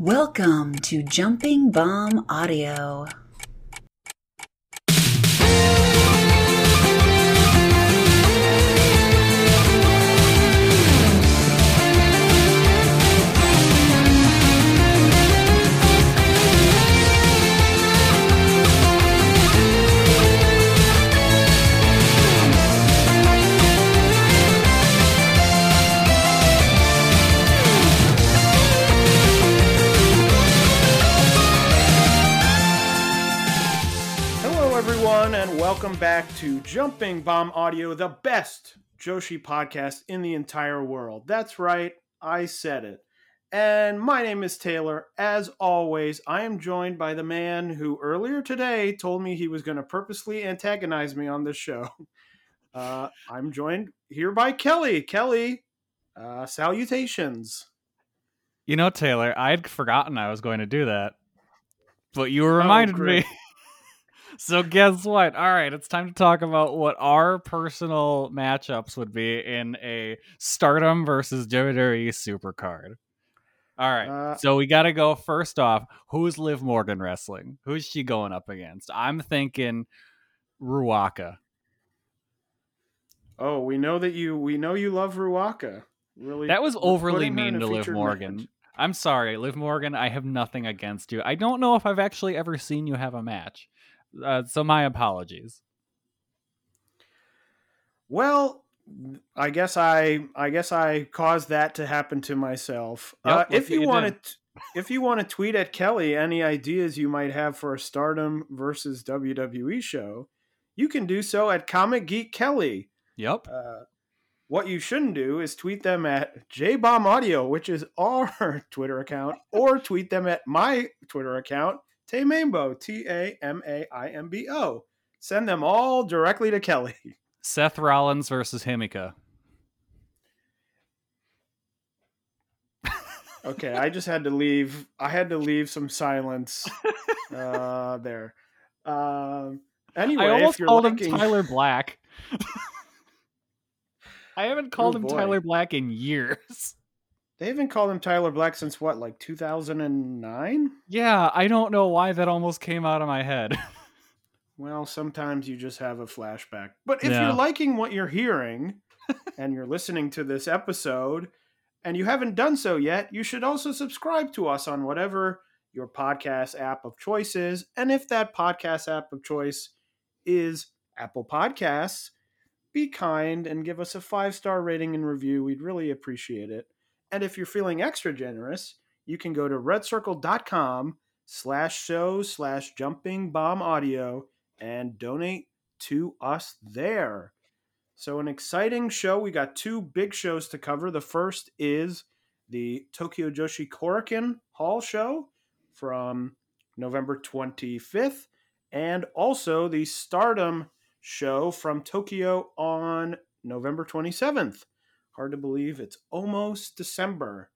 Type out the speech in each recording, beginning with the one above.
Welcome to Jumping Bomb Audio. Welcome back to Jumping Bomb Audio, the best Joshi podcast in the entire world. That's right, I said it. And my name is Taylor. As always, I am joined by the man who earlier today told me he was going to purposely antagonize me on this show. Uh, I'm joined here by Kelly. Kelly, uh, salutations. You know, Taylor, I'd forgotten I was going to do that, but you reminded me. so guess what? All right, it's time to talk about what our personal matchups would be in a Stardom versus WWE Supercard. All right, Uh, so we got to go first off. Who's Liv Morgan wrestling? Who's she going up against? I'm thinking Ruaka. Oh, we know that you we know you love Ruaka. Really, That was overly putting her in mean to Liv Morgan. match. I'm sorry, Liv Morgan. I have nothing against you. I don't know if I've actually ever seen you have a match, uh, so my apologies. Well, I guess I I guess I caused that to happen to myself. Yep, uh, if you you want to if you want to tweet at Kelly any ideas you might have for a Stardom versus WWE show, you can do so at Comic Geek Kelly. Yep. Uh, what you shouldn't do is tweet them at JBomb Audio, which is our Twitter account, or tweet them at my Twitter account, Tamaimbo, T A M A I M B O. Send them all directly to Kelly. Seth Rollins versus Himika. Okay, I just had to leave. I had to leave some silence uh, there. Um, anyway, I almost if you're called liking, him Tyler Black. I haven't called Oh, him boy. Tyler Black in years. They haven't called him Tyler Black since what, like 2009? Yeah, I don't know why that almost came out of my head. Well, sometimes you just have a flashback. But if Yeah. you're liking what you're hearing and you're listening to this episode and you haven't done so yet, you should also subscribe to us on whatever your podcast app of choice is. And if that podcast app of choice is Apple Podcasts, be kind and give us a five star rating and review. We'd really appreciate it. And if you're feeling extra generous, you can go to redcircle.com slash show slash jumping bomb audio and donate to us there. So, an exciting show. We got two big shows to cover. The first is the Tokyo Joshi Korakuen Hall show from November 25th, and also the Stardom show from Tokyo on November 27th. Hard to believe it's almost December.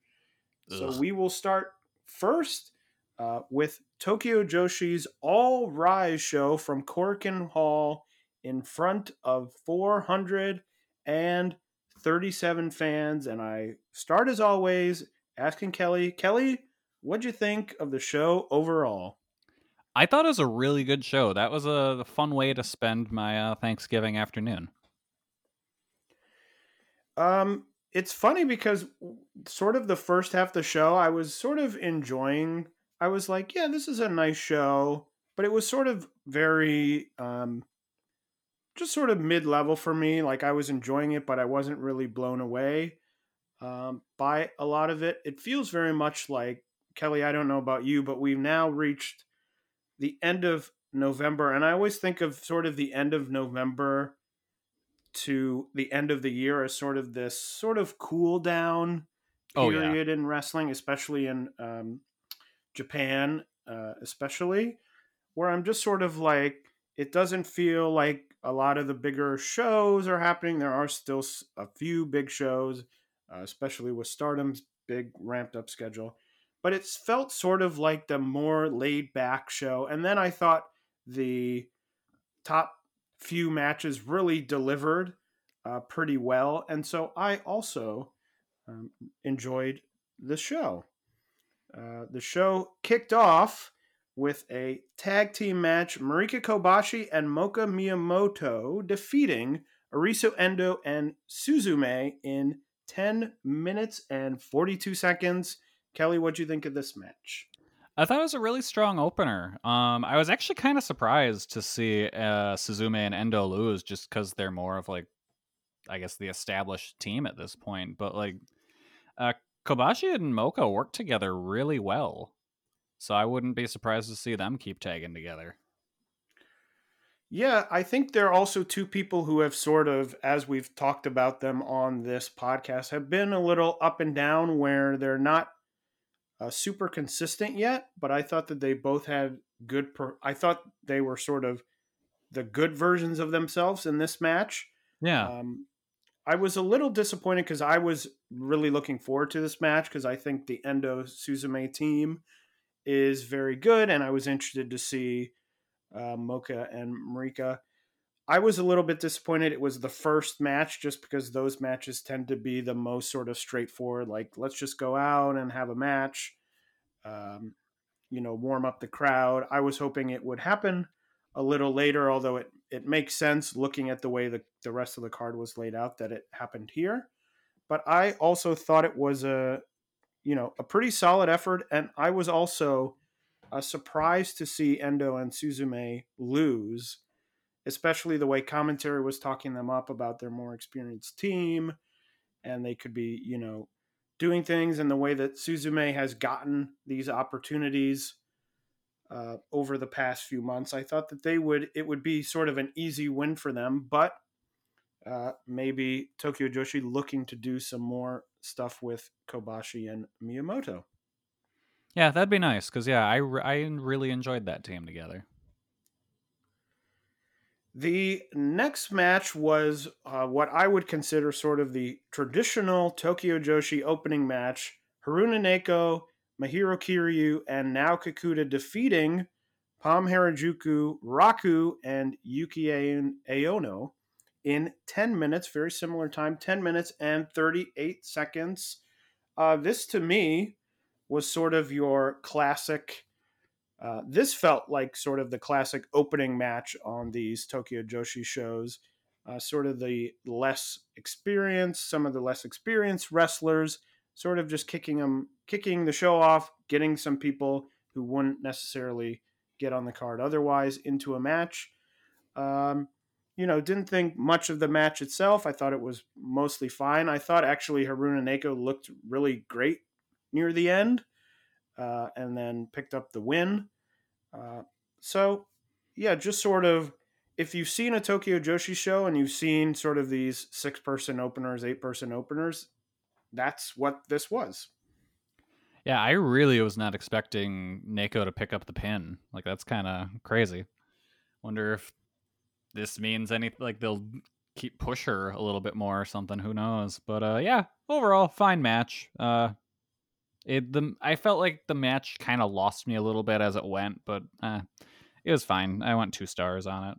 So we will start first uh, with Tokyo Joshi's All Rise show from Korakuen Hall in front of 437 fans. And I start as always asking Kelly, Kelly, what'd you think of the show overall? I thought it was a really good show. That was a fun way to spend my uh, Thanksgiving afternoon. Um, it's funny because sort of the first half of the show, I was sort of enjoying. I was like, yeah, this is a nice show, but it was sort of very, um, just sort of mid level for me. Like I was enjoying it, but I wasn't really blown away um, by a lot of it. It feels very much like Kelly. I don't know about you, but we've now reached the end of November, and I always think of sort of the end of November to the end of the year as sort of this sort of cool down Oh, yeah. period in wrestling, especially in um, Japan, uh, especially where I'm just sort of like it doesn't feel like a lot of the bigger shows are happening. There are still a few big shows, uh, especially with Stardom's big ramped up schedule, but it's felt sort of like the more laid back show. And then I thought the top few matches really delivered uh, pretty well, and so I also um, enjoyed the show. Uh, the show kicked off with a tag team match Marika Kobashi and Moka Miyamoto defeating Arisu Endo and Suzume in 10 minutes and 42 seconds. Kelly, what do you think of this match? I thought it was a really strong opener. Um, I was actually kind of surprised to see uh, Suzume and Endo lose just because they're more of like, I guess, the established team at this point. But like, uh, Kobashi and Moka work together really well. So I wouldn't be surprised to see them keep tagging together. Yeah, I think there are also two people who have sort of, as we've talked about them on this podcast, have been a little up and down where they're not uh, super consistent yet. But I thought that they both had good. Per- I thought they were sort of the good versions of themselves in this match. Yeah. Um, I was a little disappointed because I was really looking forward to this match because I think the Endo Suzume team is very good, and I was interested to see uh, Moka and Marika. I was a little bit disappointed. It was the first match just because those matches tend to be the most sort of straightforward. Like, let's just go out and have a match, um, you know, warm up the crowd. I was hoping it would happen a little later, although it, it makes sense looking at the way the, the rest of the card was laid out that it happened here. But I also thought it was a, you know, a pretty solid effort. And I was also uh, surprised to see Endo and Suzume lose, especially the way commentary was talking them up about their more experienced team. And they could be, you know, doing things in the way that Suzume has gotten these opportunities uh, over the past few months. I thought that they would it would be sort of an easy win for them, but uh, maybe Tokyo Joshi looking to do some more stuff with Kobashi and Miyamoto. Yeah, that'd be nice because yeah, I I really enjoyed that team together. The next match was uh, what I would consider sort of the traditional Tokyo Joshi opening match. Haruna Neko Mahiro Kiryu, and Nao Kakuta defeating Pom Harajuku, Raku, and Yuki Aono in 10 minutes, very similar time, 10 minutes and 38 seconds. Uh, this to me was sort of your classic. Uh, this felt like sort of the classic opening match on these Tokyo Joshi shows. Uh, sort of the less experienced, some of the less experienced wrestlers sort of just kicking them, kicking the show off, getting some people who wouldn't necessarily get on the card otherwise into a match. Um, you know, didn't think much of the match itself. I thought it was mostly fine. I thought actually Haruna Neko looked really great near the end, uh, and then picked up the win. Uh, so, yeah, just sort of if you've seen a Tokyo Joshi show and you've seen sort of these six person openers, eight person openers, that's what this was. Yeah, I really was not expecting Neko to pick up the pin. Like that's kind of crazy. Wonder if this means anything like they'll keep push her a little bit more or something. Who knows? But uh, yeah, overall fine match. Uh, it the I felt like the match kind of lost me a little bit as it went, but uh, it was fine. I went two stars on it.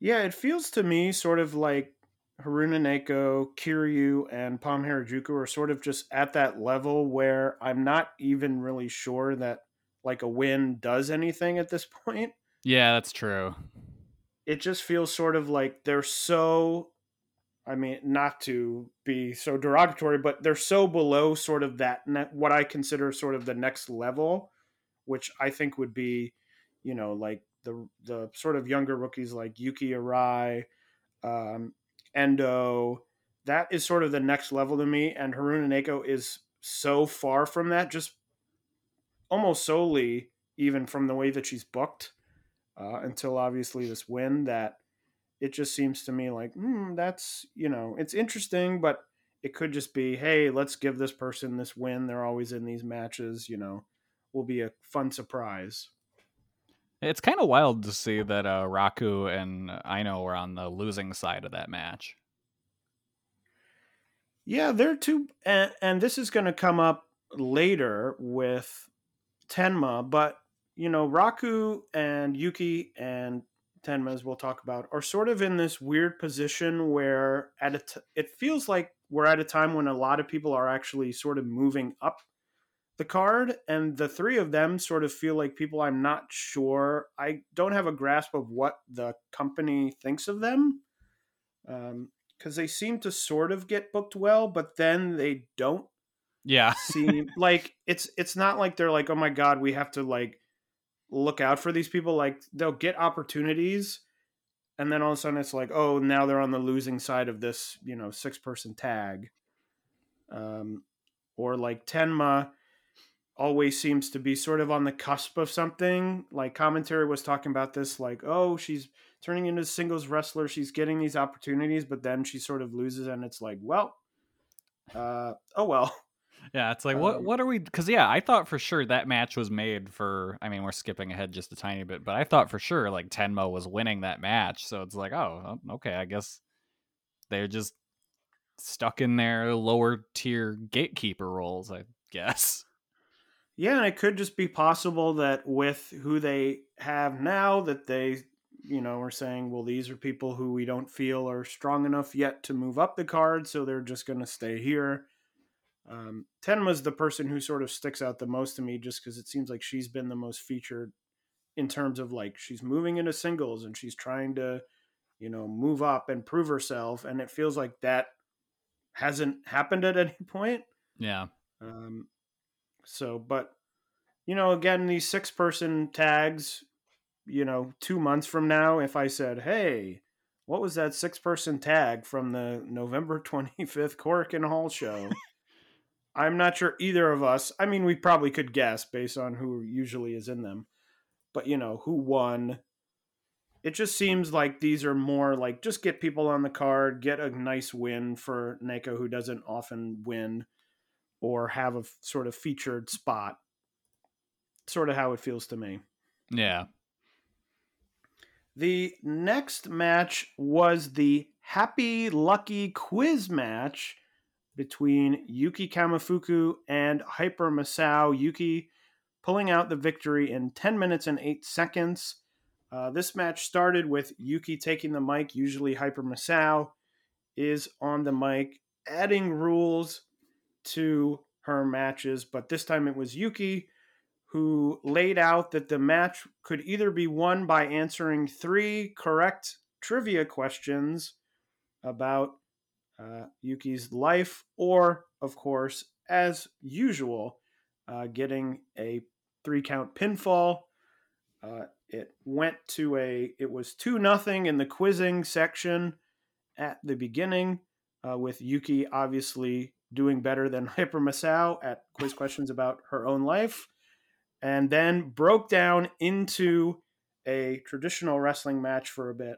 Yeah, it feels to me sort of like Haruna Neko, Kiryu, and Pom Harajuku are sort of just at that level where I'm not even really sure that like a win does anything at this point. Yeah, that's true. It just feels sort of like they're so I mean, not to be so derogatory, but they're so below sort of that ne- what I consider sort of the next level, which I think would be, you know, like the the sort of younger rookies like Yuki Arai, um, Endo. That is sort of the next level to me. And Haruna Neko is so far from that, just almost solely even from the way that she's booked uh, until obviously this win that it just seems to me like mm, that's you know it's interesting but it could just be hey let's give this person this win they're always in these matches you know will be a fun surprise it's kind of wild to see that uh, Raku and Aono were on the losing side of that match. Yeah, they're two, and, and this is going to come up later with Tenma, but you know, Raku and Yuki and Tenma, we'll talk about, are sort of in this weird position where at a t- it feels like we're at a time when a lot of people are actually sort of moving up the card, and the three of them sort of feel like people I'm not sure. I don't have a grasp of what the company thinks of them. Um, because they seem to sort of get booked well, but then they don't Yeah. seem like it's it's not like they're like, oh my god, we have to like look out for these people. Like they'll get opportunities, and then all of a sudden it's like, oh, now they're on the losing side of this, you know, six person tag. Um, or like Tenma always seems to be sort of on the cusp of something. Like commentary was talking about this, like, oh, she's turning into a singles wrestler, she's getting these opportunities, but then she sort of loses, and it's like, well, uh, oh well. Yeah, it's like what Um, what are we cuz yeah, I thought for sure that match was made for I mean, we're skipping ahead just a tiny bit, but I thought for sure like Tenma was winning that match. So it's like, oh, okay, I guess they're just stuck in their lower tier gatekeeper roles, I guess. Yeah, and it could just be possible that with who they have now, that they, you know, are saying, well, these are people who we don't feel are strong enough yet to move up the card, so they're just going to stay here. Um, was the person who sort of sticks out the most to me, just because it seems like she's been the most featured in terms of like she's moving into singles and she's trying to, you know, move up and prove herself, and it feels like that hasn't happened at any point. Yeah. Um, so, but you know, again, these six person tags, you know, two months from now, if I said, "Hey, what was that six person tag from the November twenty fifth Korakuen Hall show?" I'm not sure either of us. I mean, we probably could guess based on who usually is in them, but you know, who won. It just seems like these are more like just get people on the card, get a nice win for Neko, who doesn't often win or have a f- sort of featured spot. Sort of how it feels to me. Yeah. The next match was the Happy Lucky Quiz match between Yuki Kamifuku and Hyper Misao. Yuki pulling out the victory in 10 minutes and 8 seconds. Uh, this match started with Yuki taking the mic. Usually, Hyper Misao is on the mic, adding rules to her matches, but this time it was Yuki who laid out that the match could either be won by answering three correct trivia questions about uh, Yuki's life, or, of course, as usual, uh, getting a three count pinfall. Uh, it went to a, it was 2 nothing in the quizzing section at the beginning, uh, with Yuki obviously doing better than Hyper Misao at quiz questions about her own life and then broke down into a traditional wrestling match for a bit.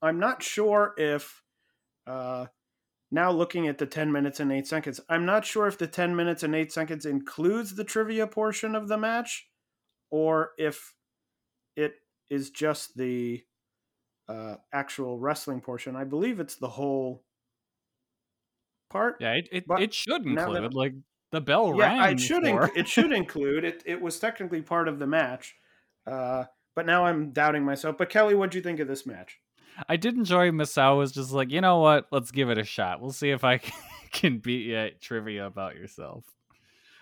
I'm not sure if, uh, now looking at the 10 minutes and 8 seconds, I'm not sure if the 10 minutes and 8 seconds includes the trivia portion of the match or if it is just the uh, actual wrestling portion. I believe it's the whole part. Yeah, it it, it should now that- include like the bell yeah, rang. it should inc- it should include it. It was technically part of the match, uh, but now I'm doubting myself. But Kelly, what do you think of this match? I did enjoy Misao was just like, you know what? Let's give it a shot. We'll see if I can beat you at trivia about yourself.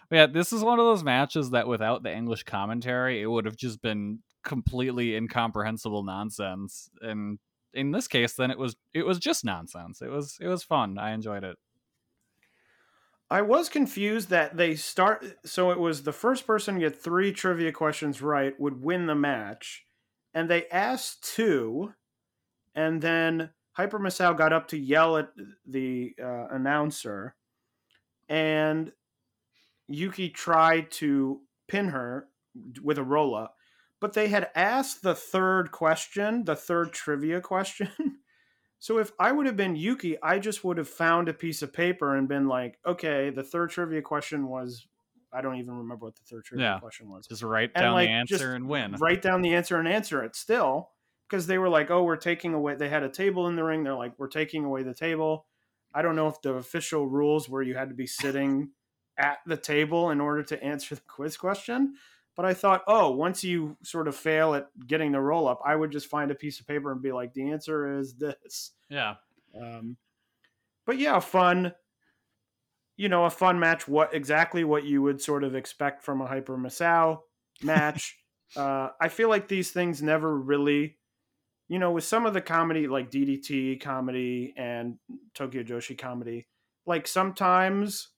But yeah, this is one of those matches that without the English commentary, it would have just been completely incomprehensible nonsense. And in this case, then it was it was just nonsense. It was it was fun. I enjoyed it. I was confused that they start. So it was the first person to get three trivia questions right would win the match, and they asked two, and then Hyper Misao got up to yell at the uh, announcer, and Yuki tried to pin her with a roll up, but they had asked the third question, the third trivia question. So if I would have been Yuki, I just would have found a piece of paper and been like, okay, the third trivia question was I don't even remember what the third trivia Yeah. question was. Just write And, down like, the answer and win. Write down the answer and answer it still. Because they were like, oh, we're taking away they had a table in the ring. They're like, we're taking away the table. I don't know if the official rules were you had to be sitting at the table in order to answer the quiz question. But I thought, oh, once you sort of fail at getting the roll up, I would just find a piece of paper and be like, the answer is this. Yeah. Um, but yeah, fun. you know, a fun match. What exactly what you would sort of expect from a Hyper Misao match. uh, I feel like these things never really, you know, with some of the comedy like DDT comedy and Tokyo Joshi comedy, like sometimes,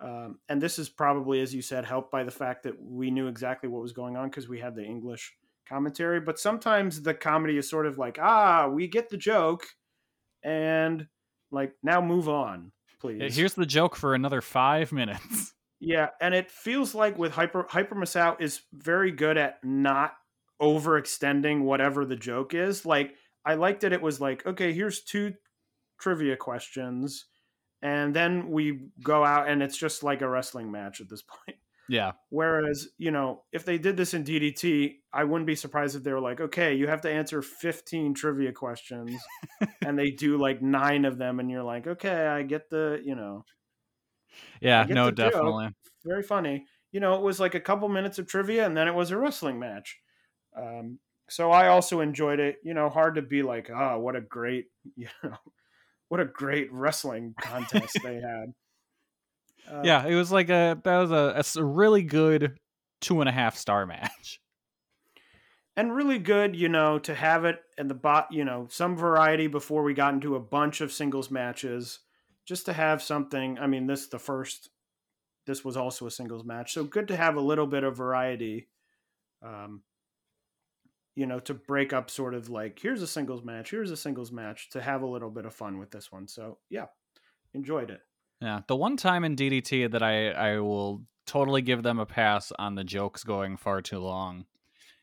um, and this is probably as you said helped by the fact that we knew exactly what was going on because we had the English commentary. But sometimes the comedy is sort of like, ah, we get the joke, and like now move on, please. Here's the joke for another five minutes. Yeah, and it feels like with Hyper Hyper Misao is very good at not overextending whatever the joke is. Like I liked it. It was like, okay, here's two trivia questions, and then we go out and it's just like a wrestling match at this point. Yeah. Whereas, you know, if they did this in DDT, I wouldn't be surprised if they were like, okay, you have to answer 15 trivia questions, and they do like nine of them, and you're like, okay, I get the, you know, yeah, no, joke. definitely. very funny. You know, it was like a couple minutes of trivia, and then it was a wrestling match. Um, so I also enjoyed it. You know, hard to be like, oh, what a great, you know, what a great wrestling contest they had. Uh, yeah, it was like a that was a really good two and a half star match. and really good, you know, to have it and the bot, you know, some variety before we got into a bunch of singles matches, just to have something. I mean, this the first. This was also a singles match, so good to have a little bit of variety. Um, you know, to break up sort of like here's a singles match, here's a singles match, to have a little bit of fun with this one. So yeah, enjoyed it. Yeah, the one time in DDT that I I will totally give them a pass on the jokes going far too long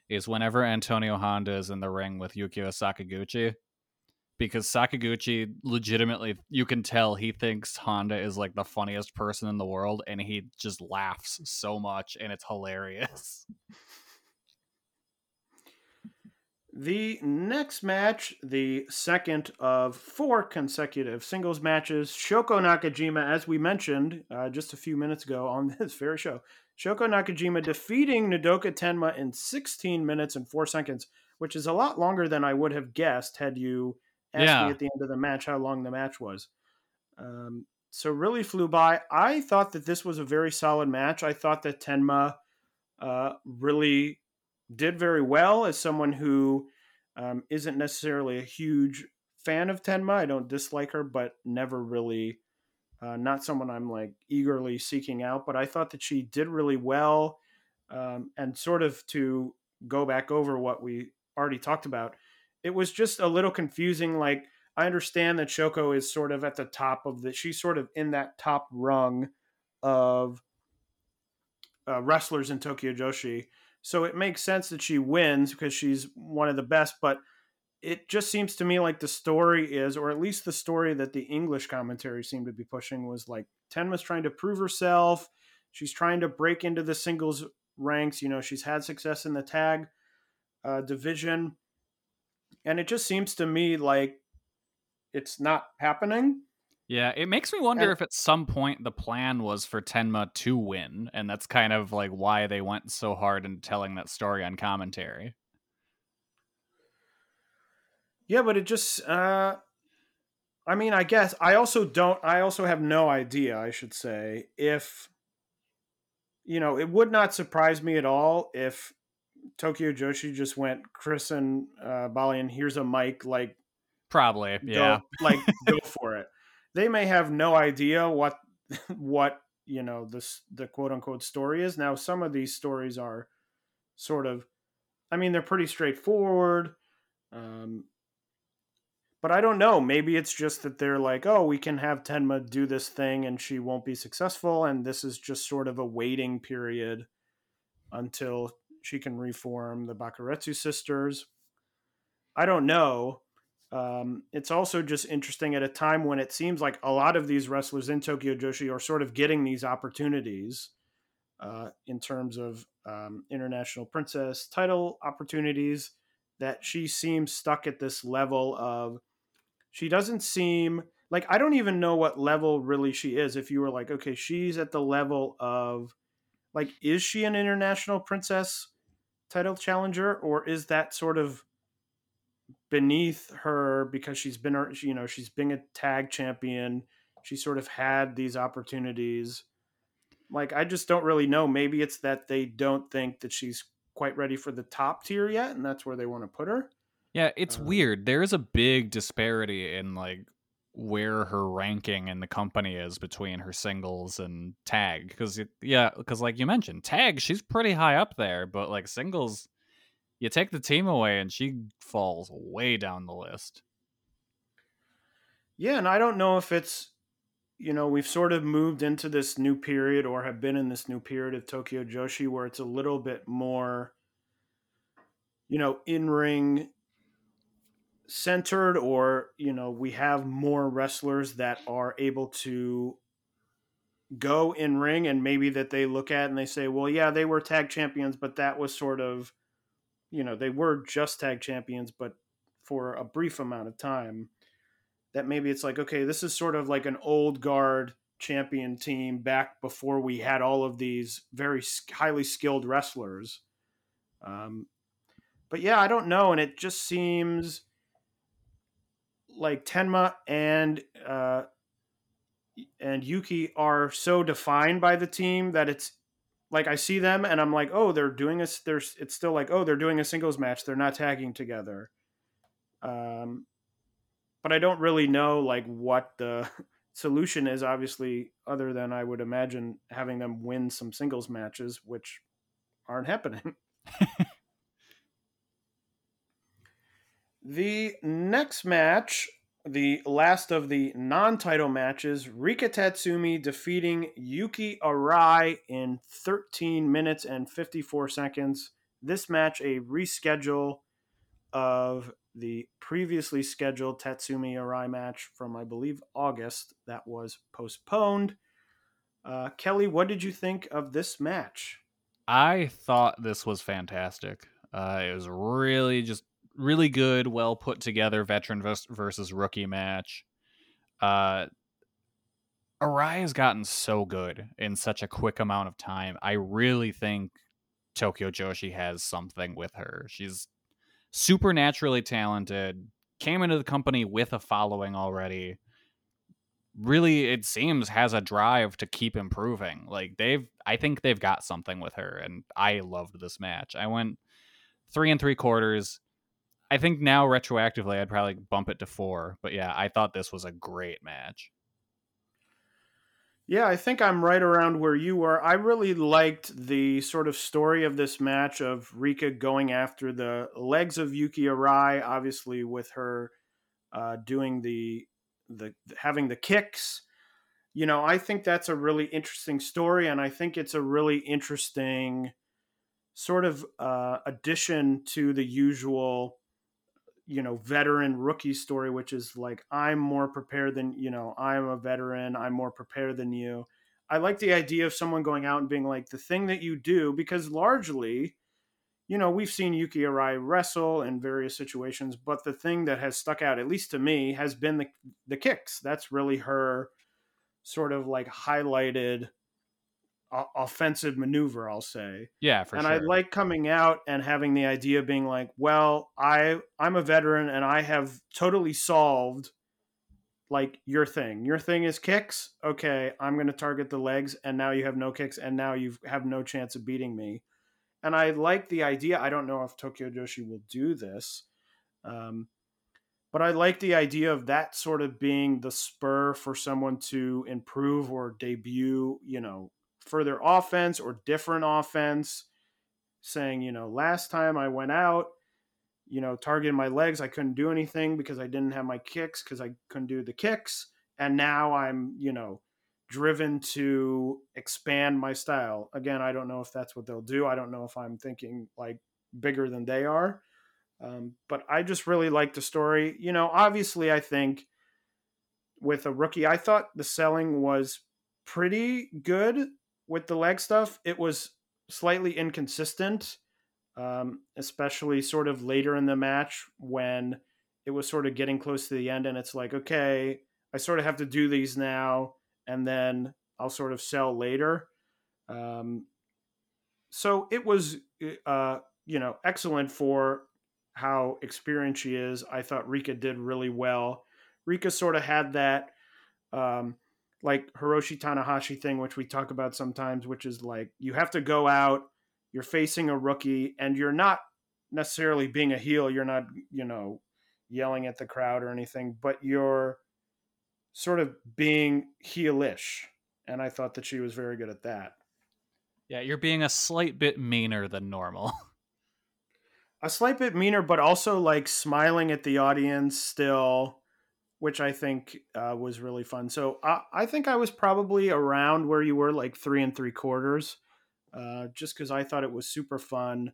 is whenever Antonio Honda is in the ring with Yukio Sakaguchi. Because Sakaguchi legitimately you can tell he thinks Honda is like the funniest person in the world and he just laughs so much and it's hilarious. The next match, the second of four consecutive singles matches, Shoko Nakajima, as we mentioned uh, just a few minutes ago on this very show, Shoko Nakajima defeating Nodoka Tenma in 16 minutes and 4 seconds, which is a lot longer than I would have guessed had you asked Yeah. me at the end of the match how long the match was. Um, so really flew by. I thought that this was a very solid match. I thought that Tenma uh, really did very well as someone who um, isn't necessarily a huge fan of Tenma. I don't dislike her, but never really, uh, not someone I'm like eagerly seeking out. But I thought that she did really well. Um, and sort of to go back over what we already talked about, it was just a little confusing. Like, I understand that Shoko is sort of at the top of the, she's sort of in that top rung of uh, wrestlers in Tokyo Joshi. So it makes sense that she wins because she's one of the best. But it just seems to me like the story is, or at least the story that the English commentary seemed to be pushing, was like Tenma's trying to prove herself. She's trying to break into the singles ranks. You know, she's had success in the tag uh, division. And it just seems to me like it's not happening. Yeah, it makes me wonder And- if at some point the plan was for Tenma to win, and that's kind of like why they went so hard in telling that story on commentary. Yeah, but it just uh I mean, I guess I also don't I also have no idea, I should say, if you know, it would not surprise me at all if Tokyo Joshi just went Chris and uh Bali and here's a mic like Probably, go, yeah. like go for it. They may have no idea what what you know this the quote unquote story is. Now some of these stories are sort of I mean they're pretty straightforward. Um but I don't know. Maybe it's just that they're like, oh, we can have Tenma do this thing and she won't be successful. And this is just sort of a waiting period until she can reform the Bakuretsu sisters. I don't know. Um, it's also just interesting at a time when it seems like a lot of these wrestlers in Tokyo Joshi are sort of getting these opportunities uh, in terms of um, international princess title opportunities. That she seems stuck at this level of, she doesn't seem like I don't even know what level really she is. If you were like, okay, she's at the level of, like, is she an international princess title challenger, or is that sort of beneath her because she's been you know she's been a tag champion she sort of had these opportunities. Like I just don't really know. Maybe it's that they don't think that she's quite ready for the top tier yet, and that's where they want to put her. Yeah, it's Um, weird. There is a big disparity in like where her ranking in the company is between her singles and tag because yeah because like you mentioned tag she's pretty high up there but like singles you take the team away and she falls way down the list. Yeah, and I don't know if it's you know, we've sort of moved into this new period or have been in this new period of Tokyo Joshi where it's a little bit more you know, in-ring centered or, you know, we have more wrestlers that are able to go in ring and maybe that they look at and they say, "Well, yeah, they were tag champions, but that was sort of you know, they were just tag champions, but for a brief amount of time." that maybe it's like okay this is sort of like an old guard champion team back before we had all of these very highly skilled wrestlers um, but yeah i don't know and it just seems like tenma and uh, and yuki are so defined by the team that it's like i see them and i'm like oh they're doing a there's it's still like oh they're doing a singles match they're not tagging together um, but I don't really know like what the solution is. Obviously, other than I would imagine having them win some singles matches, which aren't happening. the next match, the last of the non-title matches, Rika Tatsumi defeating Yuki Arai in 13 minutes and 54 seconds. This match a reschedule of the previously scheduled Tatsumi Arai match from, I believe, August that was postponed. Uh, Kelly, what did you think of this match? I thought this was fantastic. Uh, it was really just really good, well put together veteran vers- versus rookie match. Uh, Arai has gotten so good in such a quick amount of time. I really think Tokyo Joshi has something with her. She's supernaturally talented, came into the company with a following already. Really, it seems has a drive to keep improving. Like they've, I think they've got something with her, and I loved this match. I went three and three quarters. I think now retroactively, I'd probably bump it to four. But yeah, I thought this was a great match. Yeah, I think I'm right around where you were. I really liked the sort of story of this match of Rika going after the legs of Yuki Arai, obviously with her uh, doing the the having the kicks. You know, I think that's a really interesting story, and I think it's a really interesting sort of uh, addition to the usual you know veteran rookie story which is like i'm more prepared than you know i'm a veteran i'm more prepared than you. I like the idea of someone going out and being like the thing that you do because largely you know we've seen yuki arai wrestle in various situations but the thing that has stuck out at least to me has been the the kicks. That's really her sort of like highlighted o- offensive maneuver i'll say Yeah, for and sure. I like coming out and having the idea being like, well, I I'm a veteran and I have totally solved like your thing. Your thing is kicks. Okay, I'm going to target the legs and now you have no kicks and now you have no chance of beating me. And I like the idea. I don't know if Tokyo Joshi will do this. Um, but I like the idea of that sort of being the spur for someone to improve or debut, you know, further offense or different offense saying, you know, last time I went out, you know, targeting my legs, I couldn't do anything because I didn't have my kicks because I couldn't do the kicks. And now I'm, you know, driven to expand my style. Again, I don't know if that's what they'll do. I don't know if I'm thinking like bigger than they are. Um, but I just really like the story. You know, obviously, I think with a rookie, I thought the selling was pretty good with the leg stuff. It was slightly inconsistent, um, especially sort of later in the match when it was sort of getting close to the end, and it's like, okay, I sort of have to do these now, and then I'll sort of sell later. Um, so it was, uh, you know, excellent for how experienced she is. I thought Rika did really well. Rika sort of had that um, like Hiroshi Tanahashi thing, which we talk about sometimes, which is like you have to go out, you're facing a rookie, and you're not necessarily being a heel. You're not, you know, yelling at the crowd or anything, but you're sort of being heelish. And I thought that she was very good at that. Yeah, you're being a slight bit meaner than normal. a slight bit meaner, but also like smiling at the audience still, which I think uh, was really fun. So I, I think I was probably around where you were, like three and three quarters, uh, just because I thought it was super fun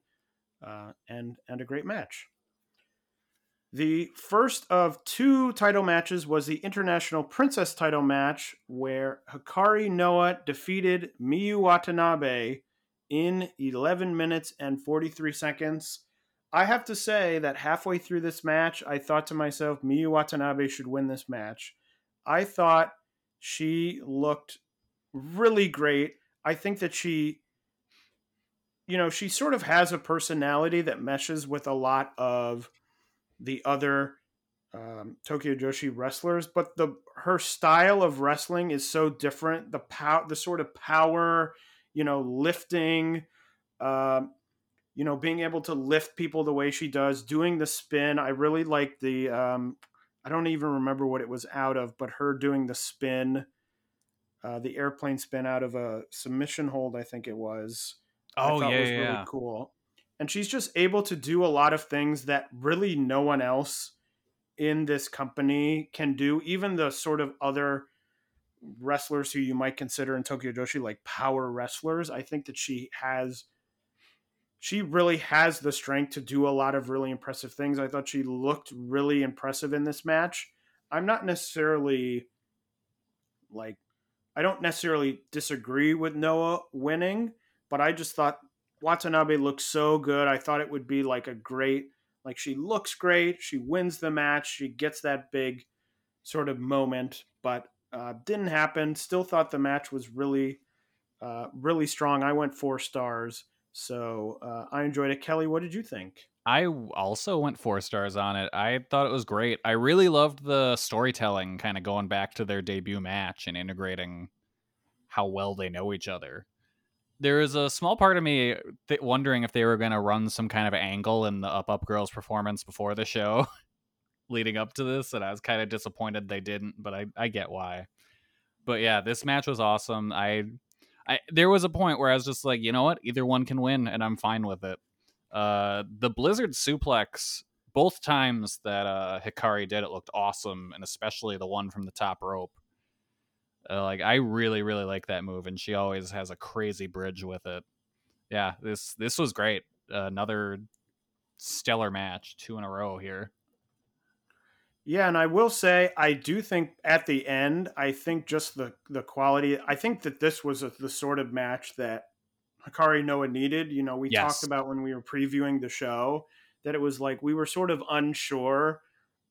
uh, and and a great match. The first of two title matches was the International Princess title match, where Hikari Noa defeated Miyu Watanabe in 11 minutes and 43 seconds. I have to say that halfway through this match, I thought to myself, Miyu Watanabe should win this match. I thought she looked really great. I think that she, you know, she sort of has a personality that meshes with a lot of the other um, Tokyo Joshi wrestlers, but the her style of wrestling is so different. The pow, the sort of power, you know, lifting, um, you know, being able to lift people the way she does, doing the spin. I really like the. Um, I don't even remember what it was out of, but her doing the spin, uh, the airplane spin out of a submission hold. I think it was. Oh yeah, was yeah, really cool and she's just able to do a lot of things that really no one else in this company can do even the sort of other wrestlers who you might consider in Tokyo Joshi like power wrestlers I think that she has she really has the strength to do a lot of really impressive things I thought she looked really impressive in this match I'm not necessarily like I don't necessarily disagree with Noa winning but I just thought Watanabe looks so good. I thought it would be like a great, like she looks great. She wins the match. She gets that big sort of moment, but uh, didn't happen. Still thought the match was really, uh, really strong. I went four stars, so uh, I enjoyed it. Kelly, what did you think? I also went four stars on it. I thought it was great. I really loved the storytelling, kind of going back to their debut match and integrating how well they know each other there is a small part of me th- wondering if they were going to run some kind of angle in the Up Up Girls performance before the show leading up to this, and I was kind of disappointed they didn't, but I, I get why. But yeah, this match was awesome. I, I there was a point where I was just like, you know what, either one can win, and I'm fine with it. Uh, the Blizzard suplex, both times that uh, Hikari did it looked awesome, and especially the one from the top rope. Uh, like I really really like that move, and she always has a crazy bridge with it. Yeah, this this was great. Uh, another stellar match, two in a row here. Yeah, and I will say I do think at the end, I think just the the quality. I think that this was a, the sort of match that Hikari Noa needed. You know, we Yes. talked about when we were previewing the show that it was like we were sort of unsure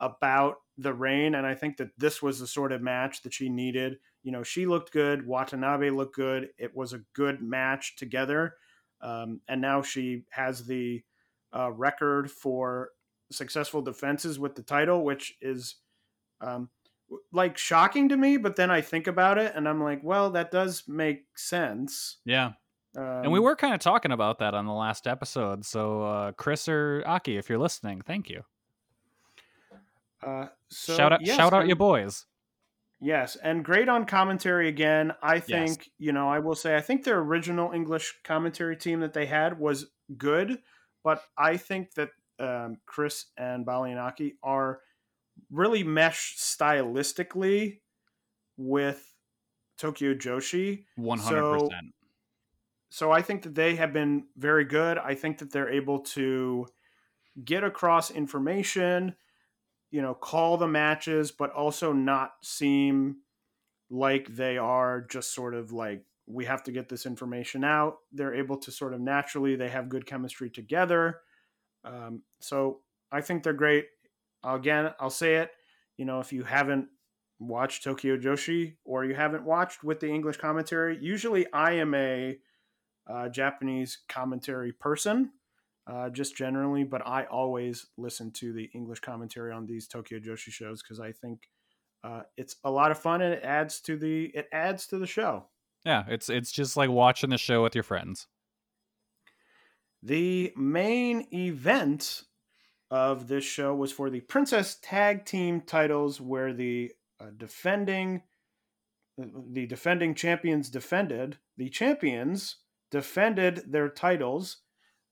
about the reign, and I think that this was the sort of match that she needed. You know, she looked good, Watanabe looked good. It was a good match together, um, and now she has the uh, record for successful defenses with the title, which is um, like shocking to me. But then I think about it, and I'm like, well, that does make sense. Yeah, Um, and we were kind of talking about that on the last episode. So uh, Chris or Aki, if you're listening, thank you. uh, so, shout out, yes, shout out your boys. Yes, and great on commentary again. I Yes. think, you know, I will say, I think their original English commentary team that they had was good, but I think that um, Chris and Balianaki are really mesh stylistically with Tokyo Joshi. One hundred percent. So I think that they have been very good. I think that they're able to get across information, you know, call the matches, but also not seem like they are just sort of like we have to get this information out. They're able to sort of naturally, they have good chemistry together. Um, so I think they're great. Again, I'll say it. You know, if you haven't watched Tokyo Joshi or you haven't watched with the English commentary, usually I am a uh, Japanese commentary person, uh, just generally, but I always listen to the English commentary on these Tokyo Joshi shows because I think uh, it's a lot of fun and it adds to the it adds to the show. Yeah, it's it's just like watching the show with your friends. The main event of this show was for the Princess Tag Team titles, where the uh, defending the defending champions defended the champions defended their titles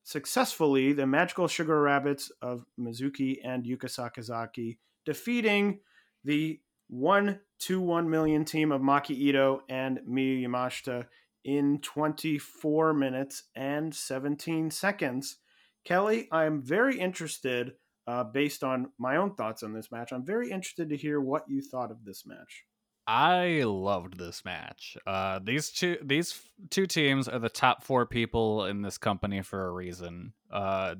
successfully. The Magical Sugar Rabbits of Mizuki and Yuka Sakazaki defeating the one two one million team of Maki Ito and Miyu Yamashita in 24 minutes and 17 seconds. Kelly, I'm very interested, uh, based on my own thoughts on this match. I'm very interested to hear what you thought of this match. I loved this match. Uh, these two these two teams are the top four people in this company for a reason. Uh,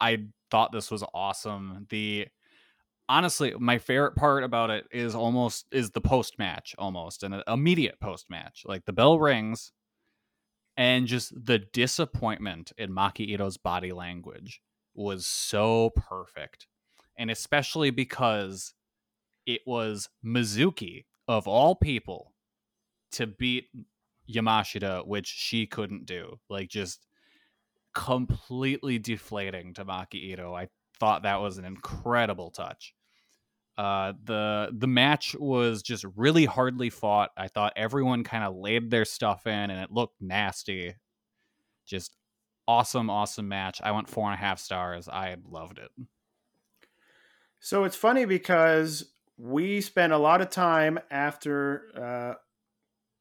I thought this was awesome. The honestly, my favorite part about it is almost is the post match, almost an immediate post match. Like the bell rings, and just the disappointment in Maki Ito's body language was so perfect, and especially because it was Mizuki of all people to beat Yamashita, which she couldn't do. Like just completely deflating to Maki Ito. I thought that was an incredible touch. Uh, the the match was just really hardly fought. I thought everyone kind of laid their stuff in, and it looked nasty. Just awesome, awesome match. I went four and a half stars. I loved it. So it's funny because we spent a lot of time after uh,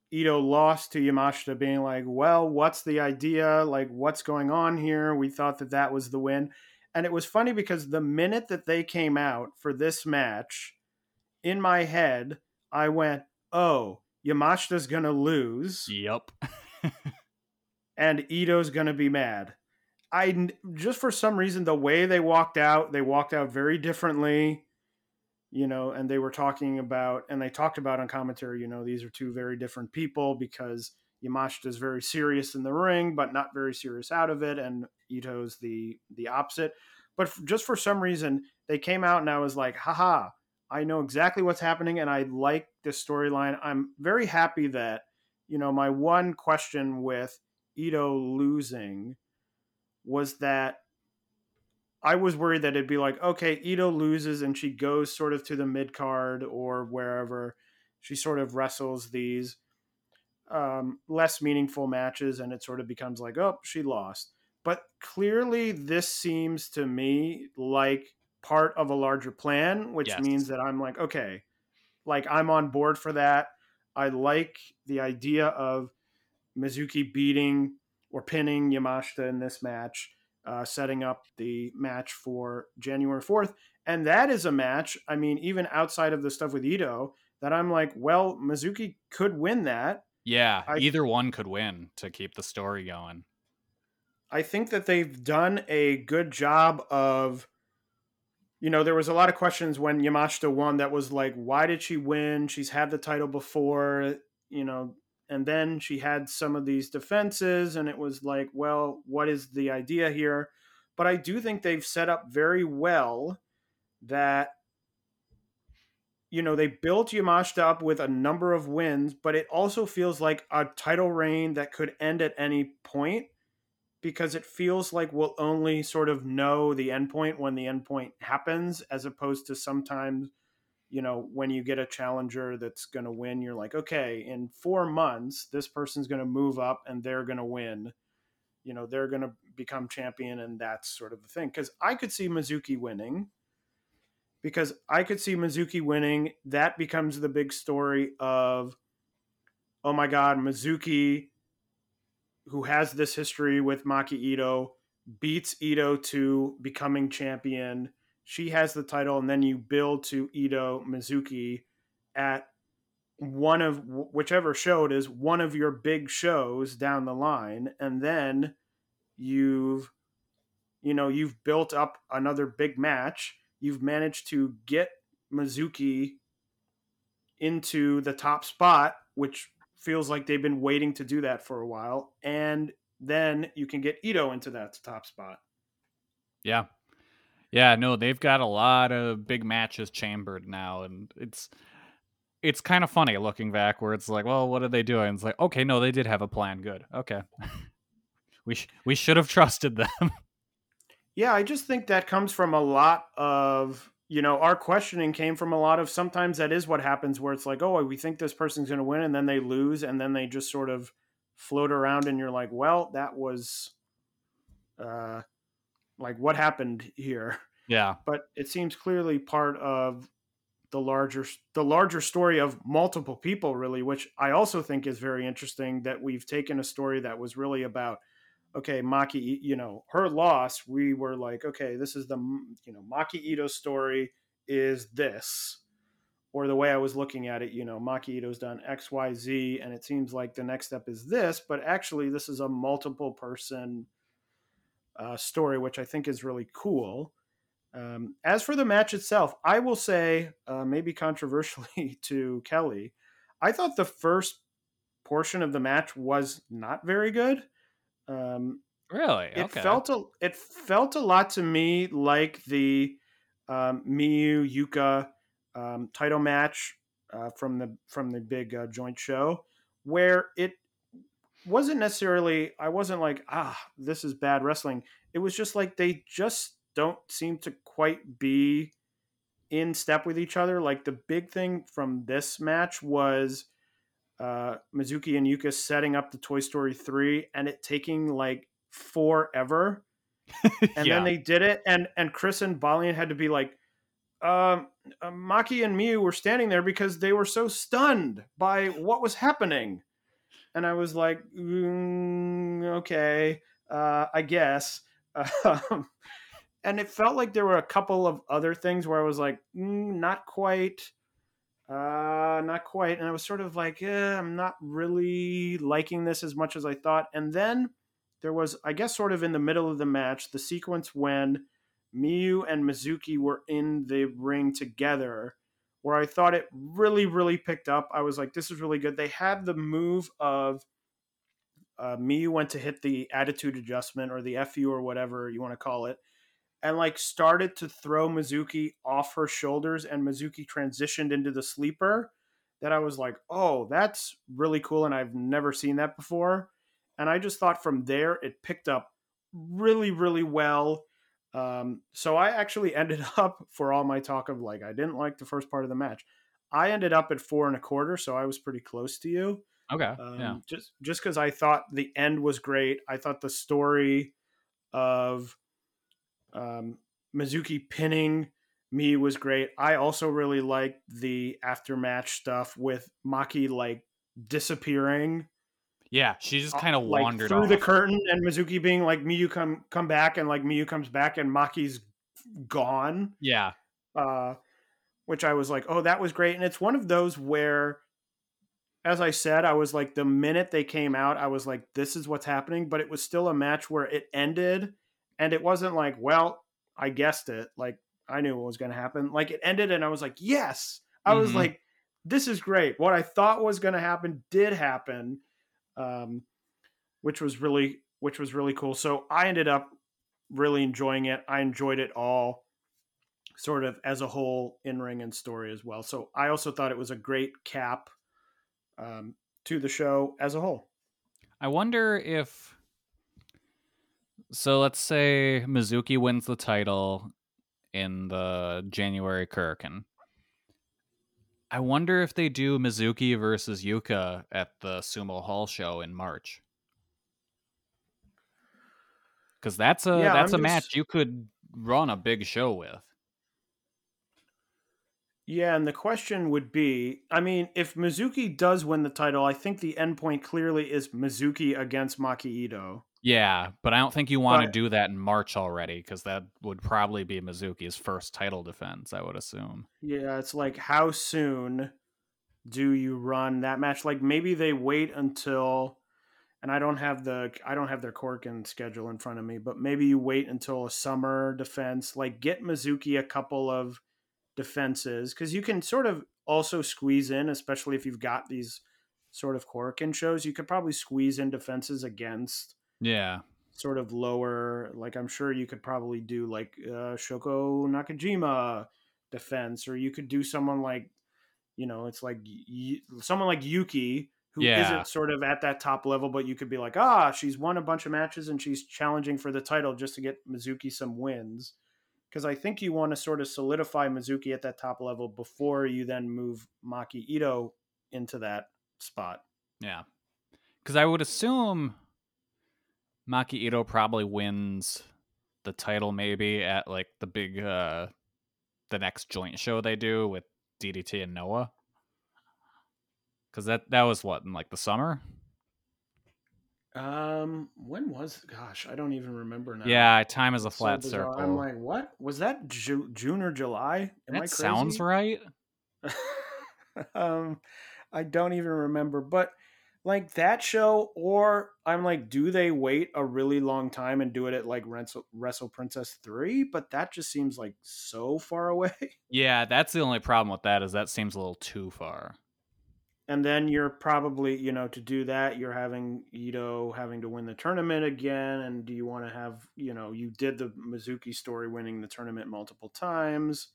Ito lost to Yamashita, being like, "Well, what's the idea? Like, what's going on here?" We thought that that was the win, and it was funny because the minute that they came out for this match, in my head, I went, "Oh, Yamashita's gonna lose." Yep. and Ito's gonna be mad. I just for some reason the way they walked out, they walked out very differently you know, and they were talking about, and they talked about on commentary, you know, these are two very different people because Yamashita is very serious in the ring, but not very serious out of it, and Ito's the the opposite. But just for some reason, they came out, and I was like, haha, I know exactly what's happening, and I like this storyline. I'm very happy that, you know, my one question with Ito losing was that I was worried that it'd be like, okay, Ito loses and she goes sort of to the mid card or wherever. She sort of wrestles these um, less meaningful matches and it sort of becomes like, oh, she lost. But clearly, this seems to me like part of a larger plan, which yes. means that I'm like, okay, like I'm on board for that. I like the idea of Mizuki beating or pinning Yamashita in this match uh, setting up the match for January 4th. And that is a match, I mean, even outside of the stuff with Ito, that I'm like, well, Mizuki could win that. Yeah, I, either one could win to keep the story going. I think that they've done a good job of, you know, there was a lot of questions when Yamashita won that was like, why did she win? She's had the title before, you know, and then she had some of these defenses and it was like well what is the idea here but i do think they've set up very well that you know they built yamashita up with a number of wins but it also feels like a title reign that could end at any point because it feels like we'll only sort of know the endpoint when the endpoint happens as opposed to sometimes you know, when you get a challenger that's going to win, you're like, okay, in four months, this person's going to move up and they're going to win. You know, they're going to become champion, and that's sort of the thing. Because I could see Mizuki winning. Because I could see Mizuki winning. That becomes the big story of, oh my God, Mizuki, who has this history with Maki Ito, beats Ito to becoming champion she has the title, and then you build to Ito Mizuki at one of whichever show it is, one of your big shows down the line, and then you've you know you've built up another big match. You've managed to get Mizuki into the top spot, which feels like they've been waiting to do that for a while, and then you can get Ito into that top spot. Yeah, Yeah, no, they've got a lot of big matches chambered now, and it's it's kind of funny looking back where it's like, well, what are they doing? It's like, okay, no, they did have a plan. Good. Okay. we sh- we should have trusted them. Yeah, I just think that comes from a lot of, you know, our questioning came from a lot of sometimes that is what happens where it's like, oh, we think this person's going to win and then they lose and then they just sort of float around and you're like, well, that was uh like what happened here? yeah. But it seems clearly part of the larger the larger story of multiple people really, which I also think is very interesting that we've taken a story that was really about okay, Maki, you know, her loss, we were like, okay, this is the, you know, Maki Ito story is this. Or the way I was looking at it, you know, Maki Ito's done X, Y, Z, and it seems like the next step is this, but actually, this is a multiple person uh, story, which I think is really cool. Um, as for the match itself, I will say, uh, maybe controversially to Kelly, I thought the first portion of the match was not very good. Um, really, it okay. felt a it felt a lot to me like the um, Miyu Yuka um, title match uh, from the from the big uh, joint show, where it wasn't necessarily. I wasn't like, ah, this is bad wrestling. It was just like they just don't seem to quite be in step with each other. Like the big thing from this match was uh, Mizuki and Yuka setting up the Toy Story 3 and it taking like forever. and yeah. then they did it and and Chris and Balian had to be like um uh, Maki and Miyu were standing there because they were so stunned by what was happening. And I was like, mm, okay, uh, I guess. Um, and it felt like there were a couple of other things where I was like, mm, not quite uh, not quite. And I was sort of like, eh, I'm not really liking this as much as I thought. And then there was, I guess, sort of in the middle of the match, the sequence when Miyu and Mizuki were in the ring together, where I thought it really, really picked up. I was like, this is really good. They had the move of uh, Miyu went to hit the attitude adjustment or the FU or whatever you want to call it and like started to throw Mizuki off her shoulders and Mizuki transitioned into the sleeper that I was like, "Oh, that's really cool and I've never seen that before." And I just thought from there it picked up really really well. Um, so I actually ended up for all my talk of like I didn't like the first part of the match. I ended up at four and a quarter, so I was pretty close to you. Okay. Um, yeah. Just just because I thought the end was great. I thought the story of um, Mizuki pinning Miyu was great. I also really liked the after match stuff with Maki like disappearing. Yeah, she just kind of like, wandered through off. the curtain, and Mizuki being like, "Miyu come come back," and like Miyu comes back, and Maki's gone. Yeah, Uh, which I was like, "Oh, that was great." And it's one of those where, as I said, I was like, the minute they came out, I was like, "This is what's happening," but it was still a match where it ended and it wasn't like, well, I guessed it. Like I knew what was going to happen. Like it ended, and I was like, yes. I was Mhm. like, this is great. What I thought was going to happen did happen, um, which was really, which was really cool. So I ended up really enjoying it. I enjoyed it all, sort of as a whole, in ring and story as well. So I also thought it was a great cap um, to the show as a whole. I wonder if. So let's say Mizuki wins the title in the January Korakuen. I wonder if they do Mizuki versus Yuka at the Sumo Hall show in March. Because that's a Yeah, that's I'm a match you could run a big show with. Yeah, and the question would be I mean, if Mizuki does win the title, I think the endpoint clearly is Mizuki against Maki Ito. Yeah, but I don't think you want to do that in March already because that would probably be Mizuki's first title defense. I would assume. Yeah, it's like how soon do you run that match? Like maybe they wait until and I don't have the I don't have their Korakuen schedule in front of me, but maybe you wait until a summer defense, like get Mizuki a couple of defenses cuz you can sort of also squeeze in especially if you've got these sort of Korakuen shows, you could probably squeeze in defenses against Yeah, sort of lower. Like I'm sure you could probably do like uh, Shoko Nakajima defense, or you could do someone like, you know, it's like y- someone like Yuki who Yeah. not sort of at that top level, but you could be like, ah, she's won a bunch of matches and she's challenging for the title just to get Mizuki some wins. Because I think you want to sort of solidify Mizuki at that top level before you then move Maki Ito into that spot. Yeah. Because I would assume Maki Ito probably wins the title maybe at like the big uh the next joint show they do with DDT and Noah. Cause that that was what in like the summer. Um, when was? Gosh, I don't even remember now. Yeah, time is a It's so flat circle. I'm like, what was that? Ju- June or July? Am I that sounds right. um, I don't even remember, but like that show, or I'm like, do they wait a really long time and do it at like Wrestle, Wrestle Princess three? But that just seems like so far away. Yeah, that's the only problem with that is that seems a little too far. And then you're probably, you know, to do that, you're having Ito having to win the tournament again. And do you want to have, you know, you did the Mizuki story winning the tournament multiple times.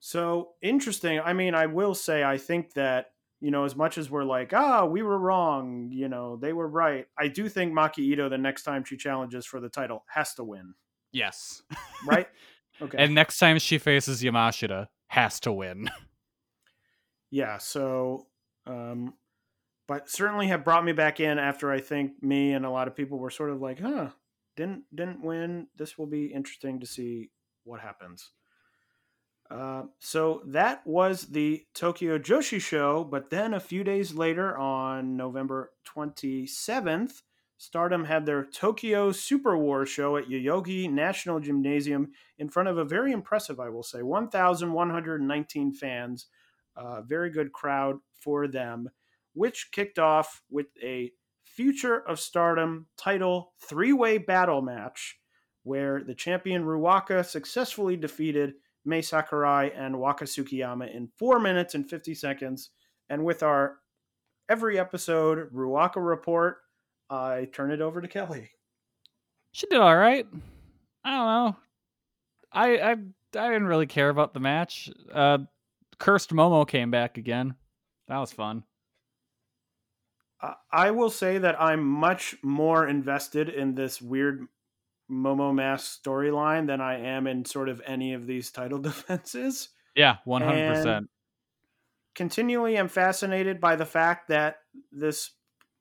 So interesting. I mean, I will say, I think that, you know, as much as we're like, ah, we were wrong, you know, they were right. I do think Maki Ito, the next time she challenges for the title, has to win, Yes. right? Okay. And next time she faces Yamashita, has to win. yeah so um but certainly have brought me back in after i think me and a lot of people were sort of like huh didn't didn't win this will be interesting to see what happens uh, so that was the Tokyo Joshi show, but then a few days later, on November 27th, Stardom had their Tokyo Super War show at Yoyogi National Gymnasium in front of a very impressive, I will say, 1,119 fans uh, very good crowd for them, which kicked off with a Future of Stardom title three way battle match where the champion Ruaka successfully defeated Mei Sakurai and Waka Tsukiyama in four minutes and 50 seconds. And with our every episode Ruaka report, I turn it over to Kelly. She did all right. I don't know. I I I didn't really care about the match. Uh, Cursed Momo came back again. That was fun. I will say that I'm much more invested in this weird Momo Mask storyline than I am in sort of any of these title defenses. Yeah, one hundred And- percent. Continually, I'm fascinated by the fact that this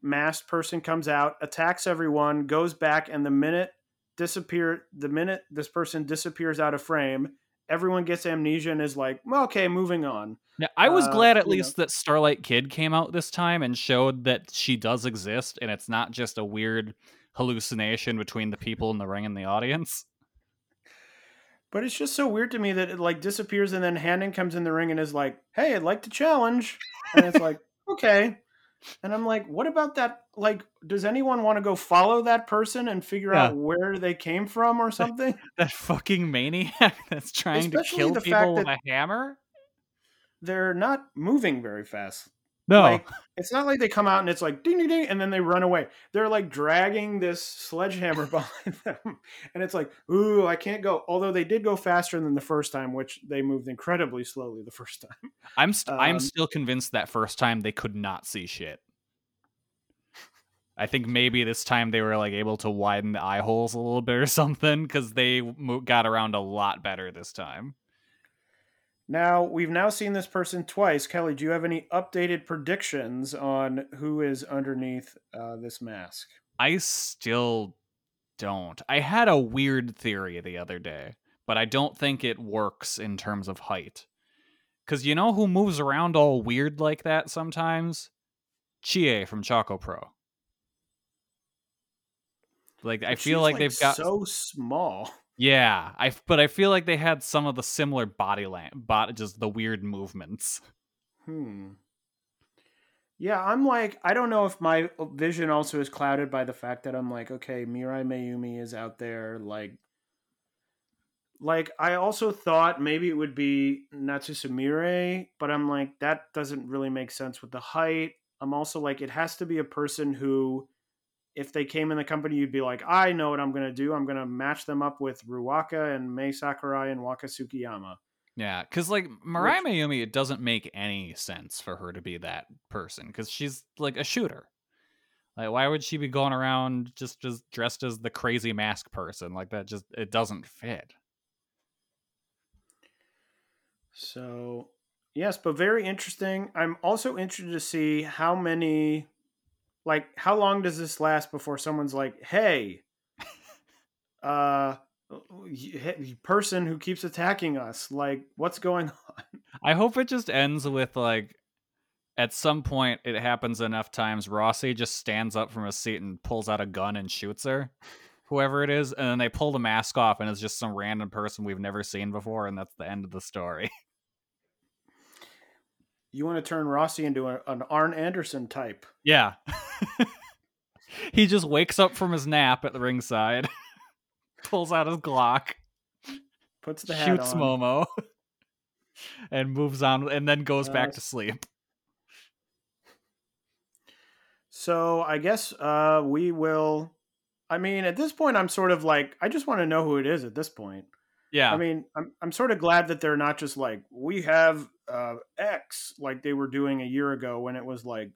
masked person comes out, attacks everyone, goes back, and the minute disappear, the minute this person disappears out of frame, everyone gets amnesia and is like, well, "Okay, moving on." Now, I was uh, glad at you know- least that Starlight Kid came out this time and showed that she does exist, and it's not just a weird hallucination between the people in the ring and the audience. But it's just so weird to me that it like disappears and then Hanan comes in the ring and is like, "Hey, I'd like to challenge," and it's like, "Okay," and I'm like, "What about that? Like, does anyone want to go follow that person and figure Yeah. out where they came from or something?" That fucking maniac that's trying Especially to kill people with a hammer. They're not moving very fast. No, Like, it's not like they come out and it's like ding ding ding and then they run away. They're like dragging this sledgehammer behind them, and it's like, ooh, I can't go. Although they did go faster than the first time, which they moved incredibly slowly the first time. I'm st- I'm um, still convinced that first time they could not see shit. I think maybe this time they were like able to widen the eye holes a little bit or something because they got around a lot better this time. Now, we've now seen this person twice. Kelly, do you have any updated predictions on who is underneath uh, this mask? I still don't. I had a weird theory the other day, but I don't think it works in terms of height. Because you know who moves around all weird like that sometimes? Chie from ChocoPro. Like I But feel she's, like, they've got so small. Yeah, I but I feel like they had some of the similar body lang- body just the weird movements. Hmm. Yeah, I'm like, I don't know if my vision also is clouded by the fact that I'm like, okay, Mirai Mayumi is out there, like, like I also thought maybe it would be Natsu Sumire, but I'm like, that doesn't really make sense with the height. I'm also like, it has to be a person who if they came in the company, you'd be like, I know what I'm going to do. I'm going to match them up with Ruaka and Mei Sakurai and Waka Tsukiyama. Yeah, because like Mirai Mayumi, it doesn't make any sense for her to be that person because she's like a shooter. Like, why would she be going around just just dressed as the crazy mask person? Like that, just it doesn't fit. So, yes, but very interesting. I'm also interested to see how many, like, how long does this last before someone's like, hey, uh, person who keeps attacking us, like, what's going on? I hope it just ends with, like, at some point it happens enough times, Rossy just stands up from a seat and pulls out a gun and shoots her. Whoever it is, and then they pull the mask off, and it's just some random person we've never seen before, and that's the end of the story. you want to turn Rossy into a, an Arn Anderson type. Yeah. he just wakes up from his nap at the ringside, pulls out his Glock, puts the hat shoots on. Momo, and moves on, and then goes Uh, back to sleep. So I guess uh, we will. I mean, at this point, I'm sort of like, I just want to know who it is at this point. Yeah. I mean, I'm I'm sort of glad that they're not just like we have uh, X like they were doing a year ago when it was like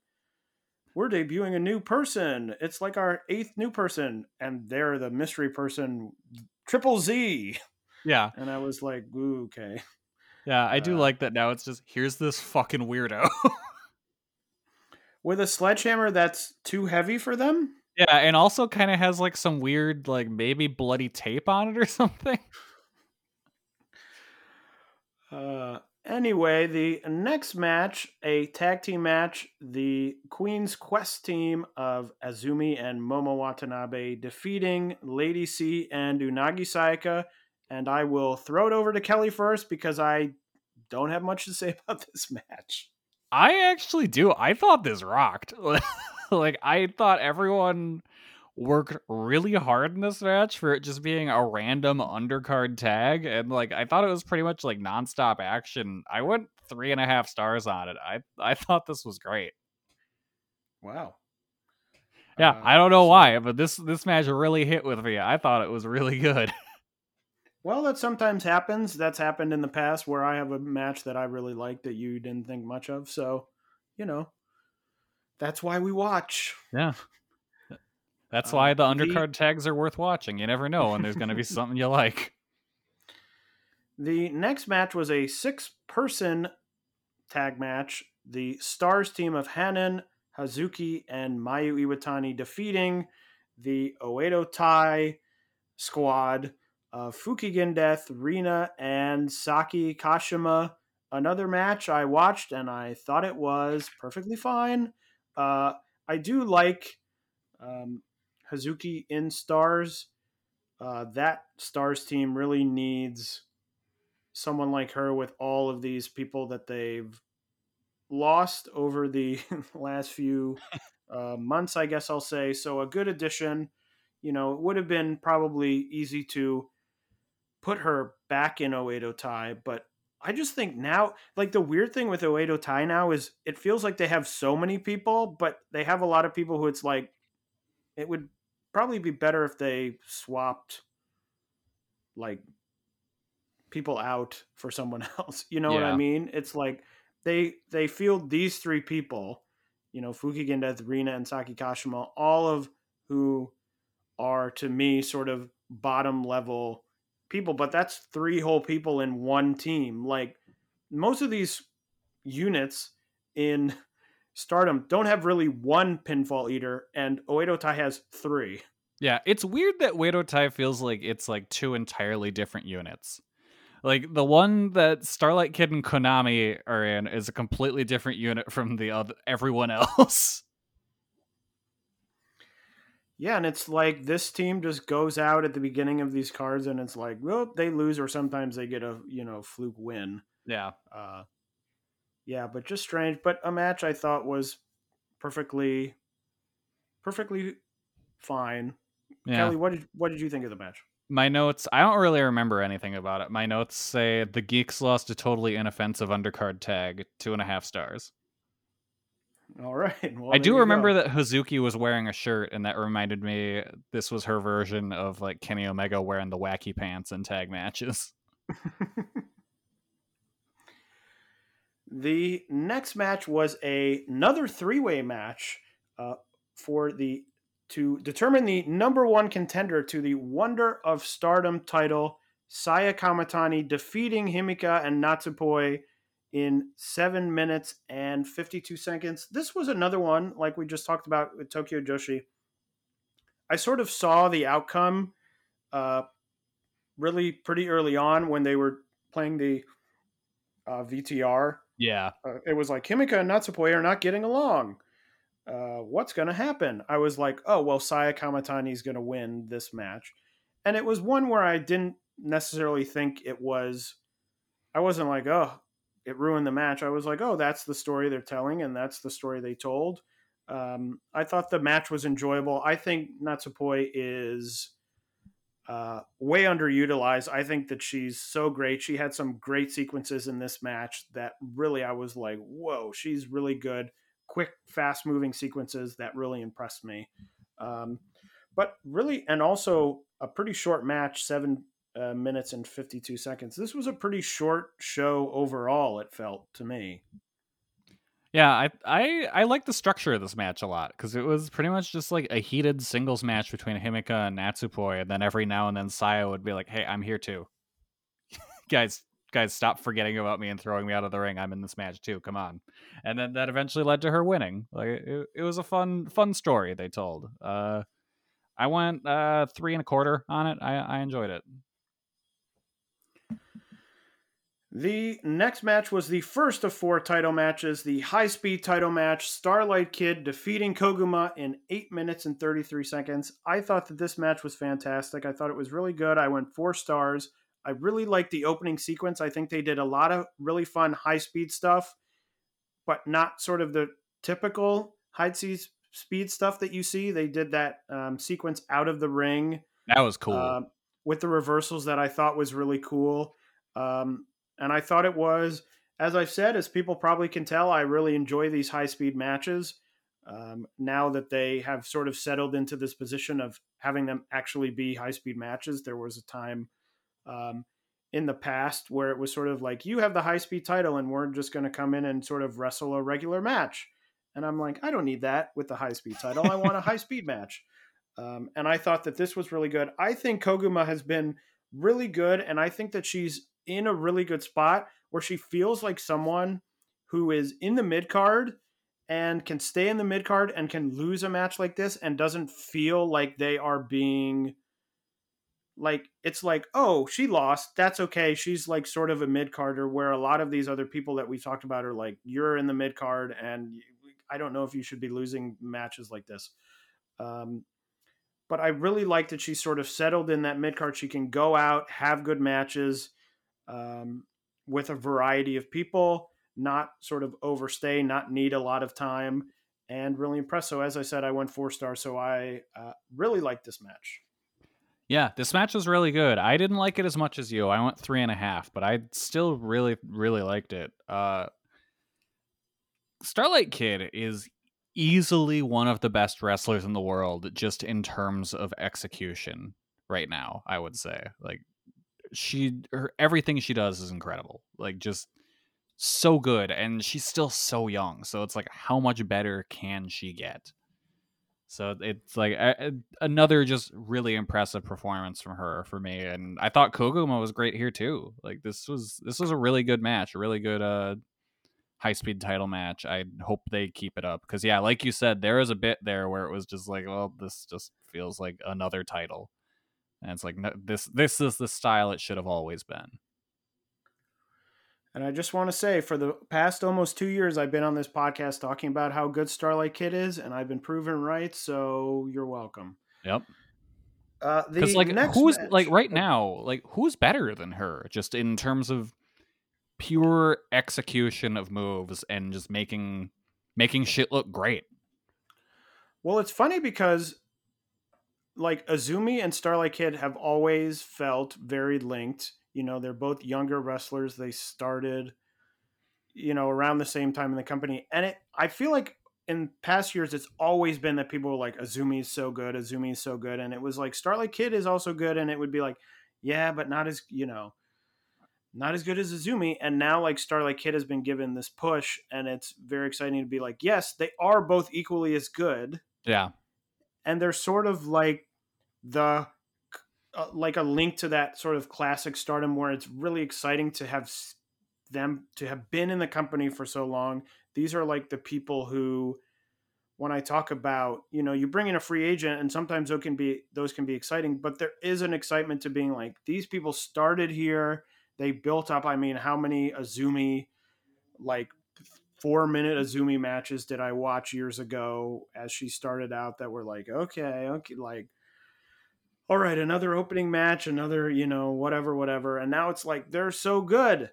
we're debuting a new person. It's like our eighth new person, and they're the mystery person, Triple Z. yeah. And I was like, Ooh, okay. Yeah. I do Uh, like that now. It's just, here's this fucking weirdo. With a sledgehammer that's too heavy for them. yeah. And also kind of has like some weird, like maybe bloody tape on it or something. Uh, anyway, the next match, a tag team match, the Queen's Quest team of Azumi and Momo Watanabe defeating Lady C and Unagi Sayaka. And I will throw it over to Kelly first because I don't have much to say about this match. I actually do. I thought this rocked. like I thought everyone worked really hard in this match for it just being a random undercard tag, and like I thought it was pretty much like nonstop action. I went three and a half stars on it. I I thought this was great. Wow. Yeah, Uh, I don't know so- why, but this this match really hit with me. I thought it was really good. Well, that sometimes happens. That's happened in the past where I have a match that I really like that you didn't think much of. So, you know, that's why we watch. Yeah. That's Um, why the the- undercard tags are worth watching. You never know when there's going to be something you like. The next match was a six person tag match. The Stars team of Hanan, Hazuki, and Mayu Iwatani defeating the Oedo Tai squad of Fukigen Death, Rina, and Saki Kashima. Another match I watched and I thought it was perfectly fine. Uh, I do like um, Hazuki in Stars. Uh, that Stars team really needs someone like her with all of these people that they've lost over the last few uh, months, I guess I'll say. So a good addition. You know, it would have been probably easy to put her back in Oedo Tai, but I just think now, like the weird thing with Oedo Tai now is it feels like they have so many people, but they have a lot of people who it's like it would probably be better if they swapped like people out for someone else. You know what I mean? It's like they they field these three people, you know, Fukigen Death, Rina, and Saki Kashima, all of who are to me sort of bottom level people, but that's three whole people in one team. Like most of these units in Stardom don't have really one pinfall eater, and Oedo Tai has three. Yeah, it's weird that Oedo Tai feels like it's like two entirely different units. Like the one that Starlight Kid and Konami are in is a completely different unit from the other everyone else. Yeah, and it's like this team just goes out at the beginning of these cards, and it's like, well, they lose, or sometimes they get a you know fluke win. yeah. Uh, yeah, but just strange. But a match I thought was perfectly, perfectly fine. Yeah. Kelly, what did what did you think of the match? My notes, I don't really remember anything about it. My notes say the Geeks lost a totally inoffensive undercard tag, two and a half stars. All right. Well, I do remember go. that Hazuki was wearing a shirt, and that reminded me this was her version of like Kenny Omega wearing the wacky pants in tag matches. The next match was a, another three-way match uh, for the to determine the number one contender to the Wonder of Stardom title. Saya Kamatani defeating Himika and Natsupoi in seven minutes and 52 seconds. This was another one, like we just talked about with Tokyo Joshi. I sort of saw the outcome uh, really pretty early on when they were playing the uh, VTR Yeah, uh, it was like Himika and Natsupoi are not getting along. Uh, what's going to happen? I was like, oh, well, Saya Kamatani is going to win this match. And it was one where I didn't necessarily think it was, I wasn't like, oh, it ruined the match. I was like, oh, that's the story they're telling, and that's the story they told. Um, I thought the match was enjoyable. I think Natsupoi is uh, way underutilized. I think that she's so great. She had some great sequences in this match that really I was like, whoa, she's really good. Quick, fast moving sequences that really impressed me. Um, but really, and also a pretty short match, seven uh, minutes and 52 seconds. This was a pretty short show overall, it felt to me. Yeah. I I I like the structure of this match a lot because it was pretty much just like a heated singles match between Himika and Natsupoi, and then every now and then Saya would be like, "Hey, I'm here too, guys." Guys, stop forgetting about me and throwing me out of the ring. I'm in this match too. Come on, and then that eventually led to her winning. Like it, it was a fun, fun story they told. Uh, I went uh, three and a quarter on it. I, I enjoyed it. The next match was the first of four title matches, the high speed title match, Starlight Kid defeating Koguma in 8 minutes and 33 seconds. I thought that this match was fantastic. I thought it was really good. I went four stars. I really liked the opening sequence. I think they did a lot of really fun high speed stuff, but not sort of the typical high speed stuff that you see. They did that um, sequence out of the ring That was cool. uh, with the reversals that I thought was really cool. Um, and I thought it was, as I've said, as people probably can tell, I really enjoy these high speed matches. Um, now that they have sort of settled into this position of having them actually be high speed matches, there was a time um, in the past where it was sort of like, you have the high speed title and we're just going to come in and sort of wrestle a regular match. And I'm like, I don't need that with the high speed title. I want a high speed match. Um, and I thought that this was really good. I think Koguma has been really good, and I think that she's in a really good spot where she feels like someone who is in the mid card and can stay in the mid card and can lose a match like this and doesn't feel like they are being like it's like oh she lost. That's okay. She's like sort of a mid carder where a lot of these other people that we've talked about are like you're in the mid card and i don't know if you should be losing matches like this. Um, but I really like that she's sort of settled in that mid card. She can go out, have good matches um, with a variety of people, not sort of overstay, not need a lot of time, and really impressed. So, as I said, I went four stars. So, I uh, really like this match. Yeah, this match was really good. I didn't like it as much as you. I went three and a half, but I still really, really liked it. Uh, Starlight Kid is easily one of the best wrestlers in the world, just in terms of execution right now. I would say, like, she, her, everything she does is incredible. Like, just so good, and she's still so young. So it's like, how much better can she get? So it's like a, another just really impressive performance from her for me, and I thought Koguma was great here too. Like this was this was a really good match, a really good uh high speed title match. I hope they keep it up because yeah, like you said, there is a bit there where it was just like, well, this just feels like another title, and it's like no, this this is the style it should have always been. And I just want to say, for the past almost two years, I've been on this podcast talking about how good Starlight Kid is, and I've been proven right. So you're welcome. Yep. Uh, Because like next who's match- like right now, like who's better than her, just in terms of pure execution of moves and just making making shit look great. Well, it's funny because like Azumi and Starlight Kid have always felt very linked. You know, they're both younger wrestlers. They started, you know, around the same time in the company. And it I feel like in past years, it's always been that people were like, Azumi's so good, Azumi's so good. And it was like, Starlight Kid is also good. And it would be like, yeah, but not as, you know, not as good as Azumi. And now, like, Starlight Kid has been given this push. And it's very exciting to be like, yes, they are both equally as good. Yeah. And they're sort of like the, uh, like a link to that sort of classic stardom where it's really exciting to have them to have been in the company for so long. These are like the people who when I talk about, you know, you bring in a free agent and sometimes those can be those can be exciting, but there is an excitement to being like these people started here, they built up, I mean, how many Azumi like 4 minute Azumi matches did I watch years ago as she started out that were like, okay, okay, like all right, another opening match, another, you know, whatever, whatever. And now it's like they're so good.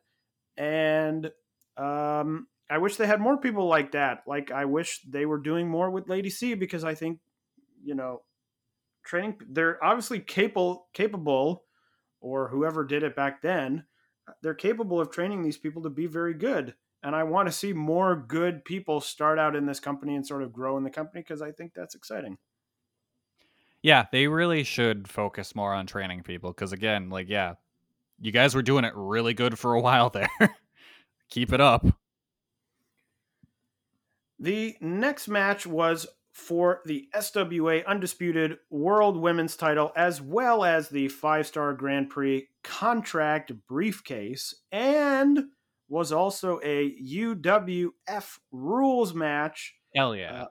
And um I wish they had more people like that. Like I wish they were doing more with Lady C because I think, you know, training they're obviously capable capable or whoever did it back then, they're capable of training these people to be very good. And I want to see more good people start out in this company and sort of grow in the company because I think that's exciting. Yeah, they really should focus more on training people because again, like yeah, you guys were doing it really good for a while there. Keep it up. The next match was for the SWA Undisputed World Women's title, as well as the five star Grand Prix contract briefcase, and was also a UWF rules match. Hell yeah. Uh,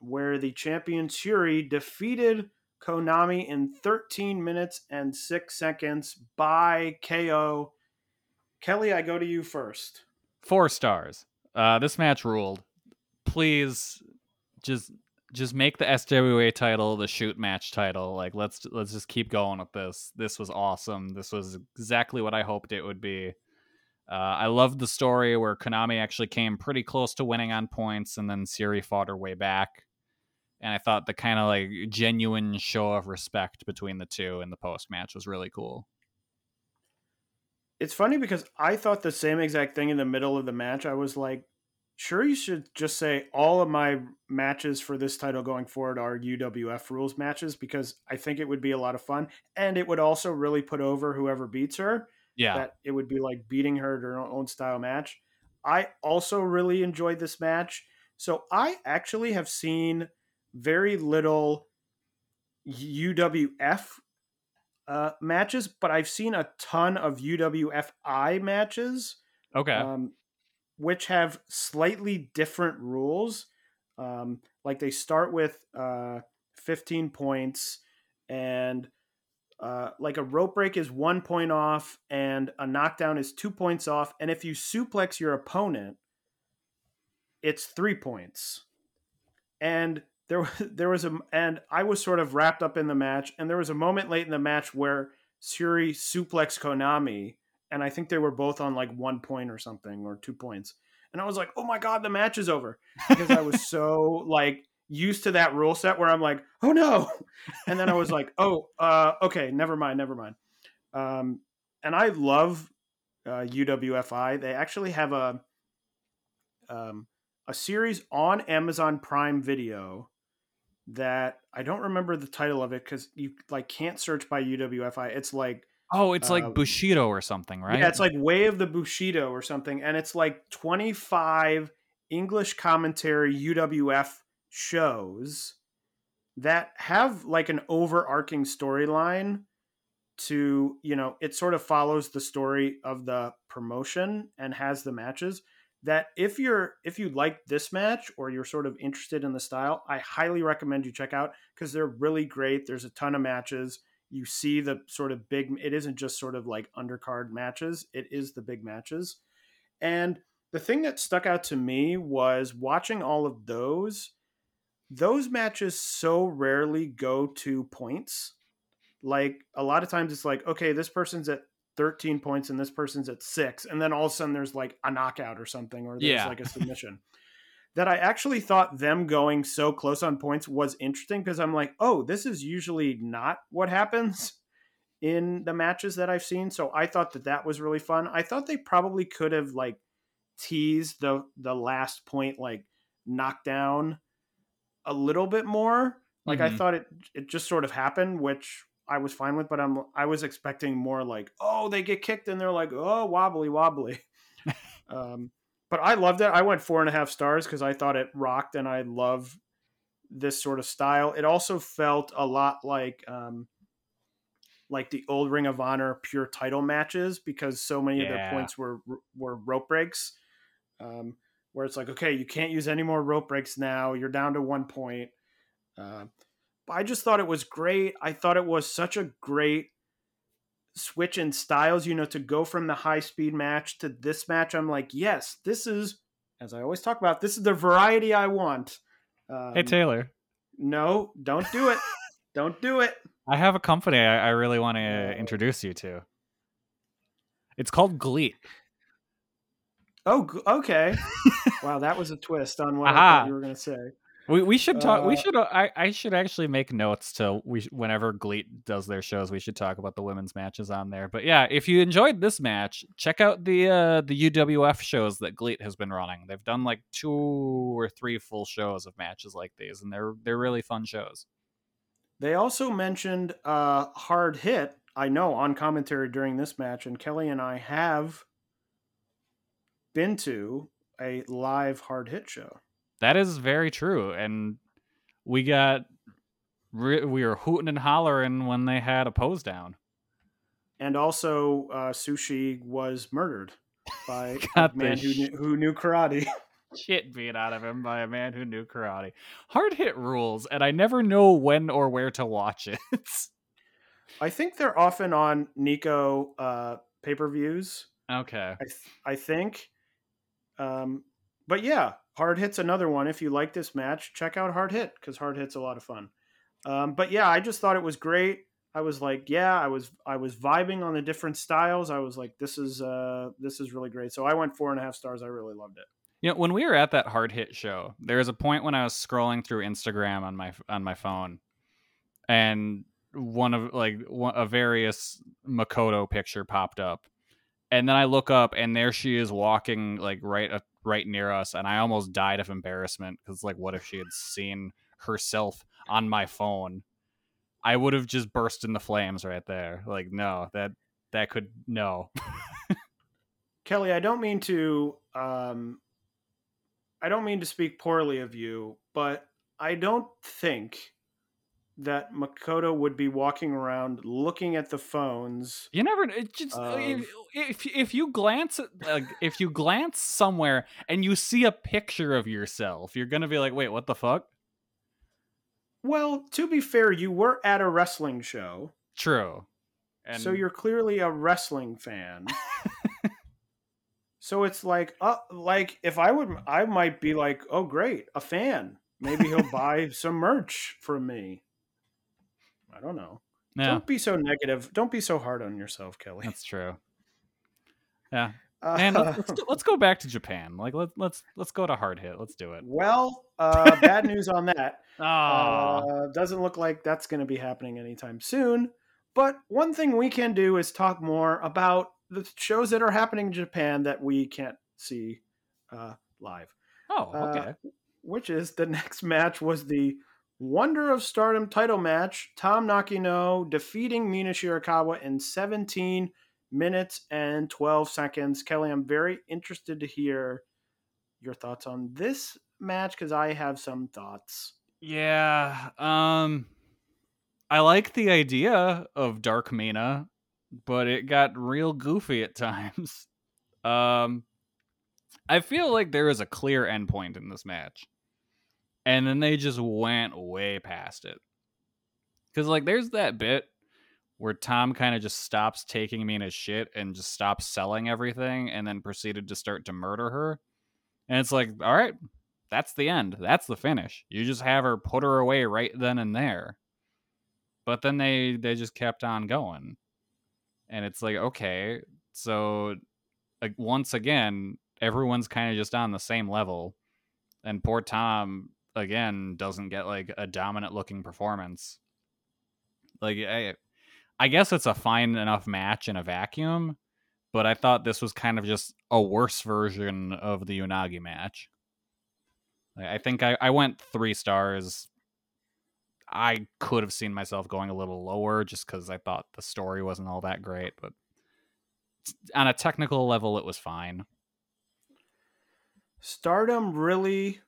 where the champion Syuri defeated Konami in 13 minutes and 6 seconds by KO. Kelly, I go to you first. Four stars. Uh, this match ruled please just just make the SWA title the shoot match title. Like let's let's just keep going with this. This was awesome. This was exactly what I hoped it would be. Uh, I loved the story where Konami actually came pretty close to winning on points, and then Syuri fought her way back. And I thought the kind of like genuine show of respect between the two in the post match was really cool. It's funny because I thought the same exact thing in the middle of the match. I was like, Syuri should just say all of my matches for this title going forward are UWF rules matches because I think it would be a lot of fun and it would also really put over whoever beats her. Yeah. That it would be like beating her to her own style match. I also really enjoyed this match. So I actually have seen very little UWF uh, matches, but I've seen a ton of UWFI matches. Okay. Um, which have slightly different rules. Um, like they start with uh, 15 points, and uh, like a rope break is one point off, and a knockdown is two points off. And if you suplex your opponent, it's three points. And there, there was a, and I was sort of wrapped up in the match, and there was a moment late in the match where Syuri suplex Konami and I think they were both on like one point or something or two points. And I was like, "Oh my god, the match is over!" Because I was so like used to that rule set where I'm like, "Oh no," and then I was like, "Oh, uh, okay, never mind, never mind." Um, and I love uh, UWFI. They actually have a um, a series on Amazon Prime Video that I don't remember the title of it because you like can't search by UWFI. It's like Oh, it's like uh, Bushido or something, right? Yeah, it's like Way of the Bushido or something, and it's like twenty five English commentary UWF shows that have like an overarching storyline to you know it sort of follows the story of the promotion and has the matches that if you're if you like this match or you're sort of interested in the style i highly recommend you check out because they're really great. There's a ton of matches. You see the sort of big it isn't just sort of like undercard matches. It is the big matches. And the thing that stuck out to me was watching all of those those matches so rarely go to points. Like a lot of times it's like okay this person's at 13 points and this person's at 6 and then all of a sudden there's like a knockout or something or there's yeah. like a submission that I actually thought them going so close on points was interesting because I'm like, oh, this is usually not what happens in the matches that I've seen. So I thought that that was really fun. I thought they probably could have like teased the the last point like knocked down a little bit more. Like I Mhm. thought it it just sort of happened, which I was fine with, but I'm I was expecting more like, oh, they get kicked and they're like, oh, wobbly wobbly. um, but I loved it. I went four and a half stars because I thought it rocked, and I love this sort of style. It also felt a lot like um, like the old Ring of Honor pure title matches because so many of their points were were rope breaks. Um, where it's like, okay, you can't use any more rope breaks now. You're down to one point. Uh, but I just thought it was great. I thought it was such a great switch in styles. You know, to go from the high speed match to this match, I'm like, yes, this is, as I always talk about, this is the variety I want. Um, Hey Taylor, no, don't do it. don't do it. I have a company I, I really want to introduce you to. It's called GLEAT. Oh, okay. wow, that was a twist on what I thought you were going to say. We we should talk. we Uh, should. uh, I I should actually make notes to we whenever GLEAT does their shows. We should talk about the women's matches on there. But yeah, if you enjoyed this match, check out the uh the UWF shows that GLEAT has been running. They've done like two or three full shows of matches like these, and they're they're really fun shows. They also mentioned uh, hard hit. I know on commentary during this match, and Kelly and I have been to a live hard hit show. That is very true, and we got we were hooting and hollering when they had a pose down. And also, uh, Sushi was murdered by a man who knew, who knew karate. shit beat out of him by a man who knew karate. Hard hit rules, and I never know when or where to watch it. I think they're often on Nico uh, pay per views. okay. I th- I think. Um, but yeah, Hard Hit's another one. If you like this match, check out Hard Hit because Hard Hit's a lot of fun. Um, but yeah, I just thought it was great. I was like, yeah, I was I was vibing on the different styles. I was like, this is uh this is really great. So I went four and a half stars. I really loved it. You know, when we were at that hard hit show, there was a point when I was scrolling through Instagram on my on my phone, and one of like one, a various Makoto picture popped up, and then I look up and there she is walking like right right near us, and I almost died of embarrassment because like, what if she had seen herself on my phone? I would have just burst in the flames right there. Like, no, that that could no. Kelly, I don't mean to um I don't mean to speak poorly of you, but I don't think that Makoto would be walking around looking at the phones. You never. It just uh, Of- if, if if you glance like if you glance somewhere and you see a picture of yourself, you're gonna be like, wait, what the fuck? Well, to be fair, you were at a wrestling show, True. And so you're clearly a wrestling fan. so it's like, uh, like if I would, I might be like, oh great, a fan. Maybe he'll buy some merch from me. I don't know. yeah, Don't be so negative. Don't be so hard on yourself, Kelly. that's true. Yeah, Uh, man. Let's, let's, go, let's go back to Japan. Like let's let's let's go to hard hit. Let's do it. well, uh, bad news on that. Oh, Uh, doesn't look like that's going to be happening anytime soon. But one thing we can do is talk more about the shows that are happening in Japan that we can't see uh, live. oh, uh, okay. Which is the next match was the Wonder of Stardom title match. Tam Nakano defeating Mina Shirakawa in 17 minutes and 12 seconds. Kelly, I'm very interested to hear your thoughts on this match because I have some thoughts. Yeah. Um I like the idea of Dark Mina, but it got real goofy at times. Um I feel like there is a clear endpoint in this match. And then they just went way past it. Cuz like there's that bit where Tam kind of just stops taking Mina's shit and just stops selling everything and then proceeded to start to murder her. And it's like, all right, that's the end. That's the finish. You just have her put her away right then and there. But then they they just kept on going. And it's like, okay, so like once again, everyone's kind of just on the same level. And poor Tam again doesn't get like a dominant looking performance. Like I I guess it's a fine enough match in a vacuum, but I thought this was kind of just a worse version of the Unagi match. I think I, I went three stars. I could have seen myself going a little lower just because I thought the story wasn't all that great, but on a technical level, it was fine. Stardom really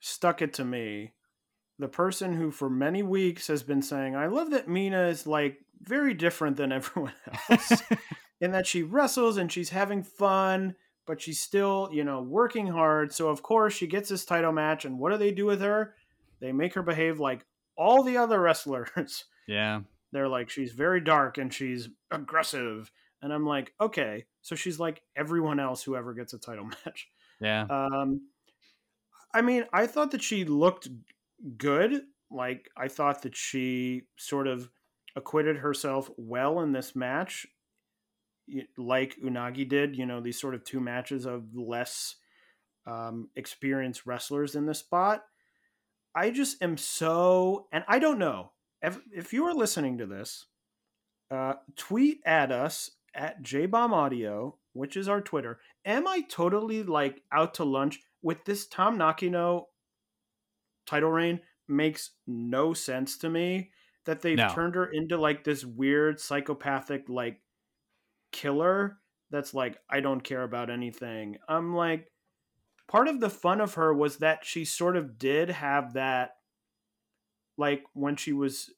stuck it to me. The person who, for many weeks, has been saying, I love that Mina is like very different than everyone else in that she wrestles and she's having fun, but she's still, you know, working hard. So, of course, she gets this title match. And what do they do with her? They make her behave like all the other wrestlers. Yeah. They're like, she's very dark and she's aggressive. And I'm like, okay. So she's like everyone else who ever gets a title match. Yeah. Um, I mean, I thought that she looked good. Like, I thought that she sort of acquitted herself well in this match, like Unagi did. You know, these sort of two matches of less um, experienced wrestlers in this spot. I just am so, and I don't know if if you are listening to this, uh, tweet at us at JBomb Audio, which is our Twitter. Am I totally like out to lunch with this Tam Nakano title reign? Makes no sense to me that they've No. turned her into like this weird psychopathic like killer that's like I don't care about anything. I'm like part of the fun of her was that she sort of did have that like when she was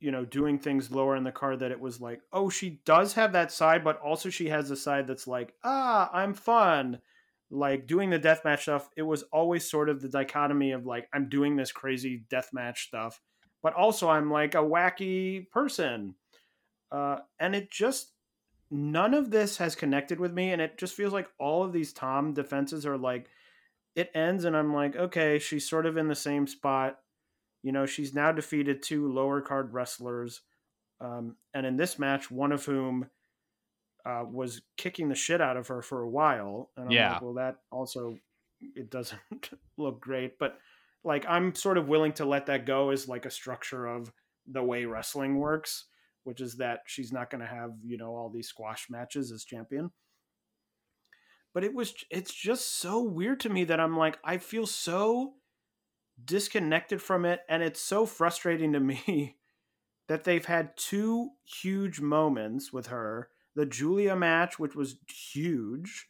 you know doing things lower in the car that it was like oh she does have that side but also she has a side that's like ah i'm fun like doing the deathmatch stuff it was always sort of the dichotomy of like i'm doing this crazy deathmatch stuff but also i'm like a wacky person. Uh, and it just none of this has connected with me and it just feels like all of these tam defenses are like it ends and i'm like okay she's sort of in the same spot. You know she's now defeated two lower card wrestlers um, and in this match one of whom uh, was kicking the shit out of her for a while and I'm Yeah. like, well that also it doesn't look great but like i'm sort of willing to let that go as like a structure of the way wrestling works which is that she's not going to have you know all these squash matches as champion but it was it's just so weird to me that i'm like i feel so disconnected from it and it's so frustrating to me that they've had two huge moments with her the giulia match which was huge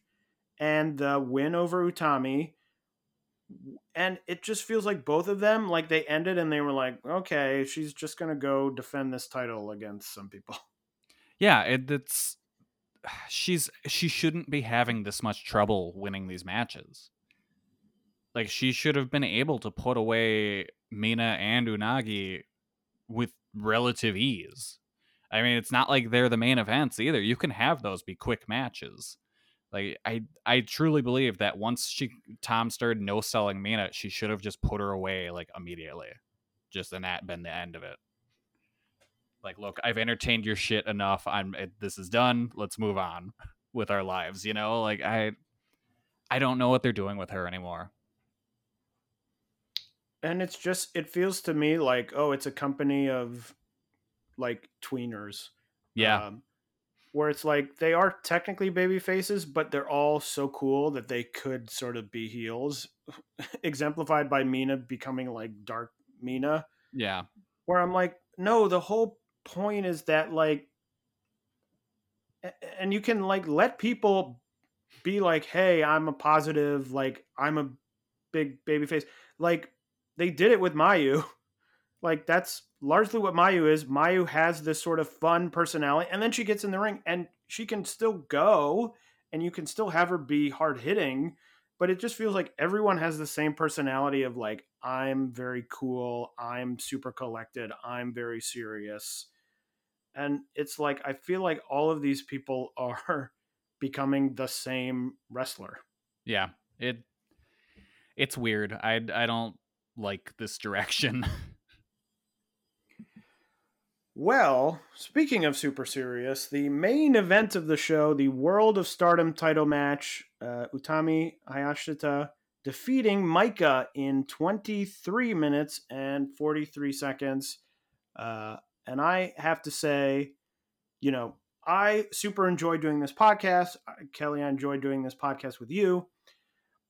and the win over utami and it just feels like both of them like they ended and they were like okay she's just gonna go defend this title against some people Yeah, it, it's she's she shouldn't be having this much trouble winning these matches. Like she should have been able to put away Mina and Unagi with relative ease. I mean, it's not like they're the main events either. You can have those be quick matches. Like I I truly believe that once she Tam started no selling Mina, she should have just put her away like immediately. Just and that been the end of it. Like, look, I've entertained your shit enough. I'm this is done. Let's move on with our lives, you know? Like I I don't know what they're doing with her anymore. and it's just it feels to me like oh it's a company of like tweeners Yeah. um, where it's like they are technically baby faces but they're all so cool that they could sort of be heels exemplified by mina becoming like dark mina yeah. where i'm like no the whole point is that like and you can like let people be like hey i'm a positive like i'm a big baby face like they did it with mayu like that's largely what mayu is mayu has this sort of fun personality and then she gets in the ring and she can still go and you can still have her be hard hitting but it just feels like everyone has the same personality of like i'm very cool i'm super collected i'm very serious and it's like i feel like all of these people are becoming the same wrestler Yeah. It it's weird. I I don't like this direction. well speaking of super serious the main event of the show the world of stardom title match uh, utami hayashishita defeating Maika in 23 minutes and 43 seconds. Uh, and i have to say you know i super enjoy doing this podcast. Kelly i enjoy doing this podcast with you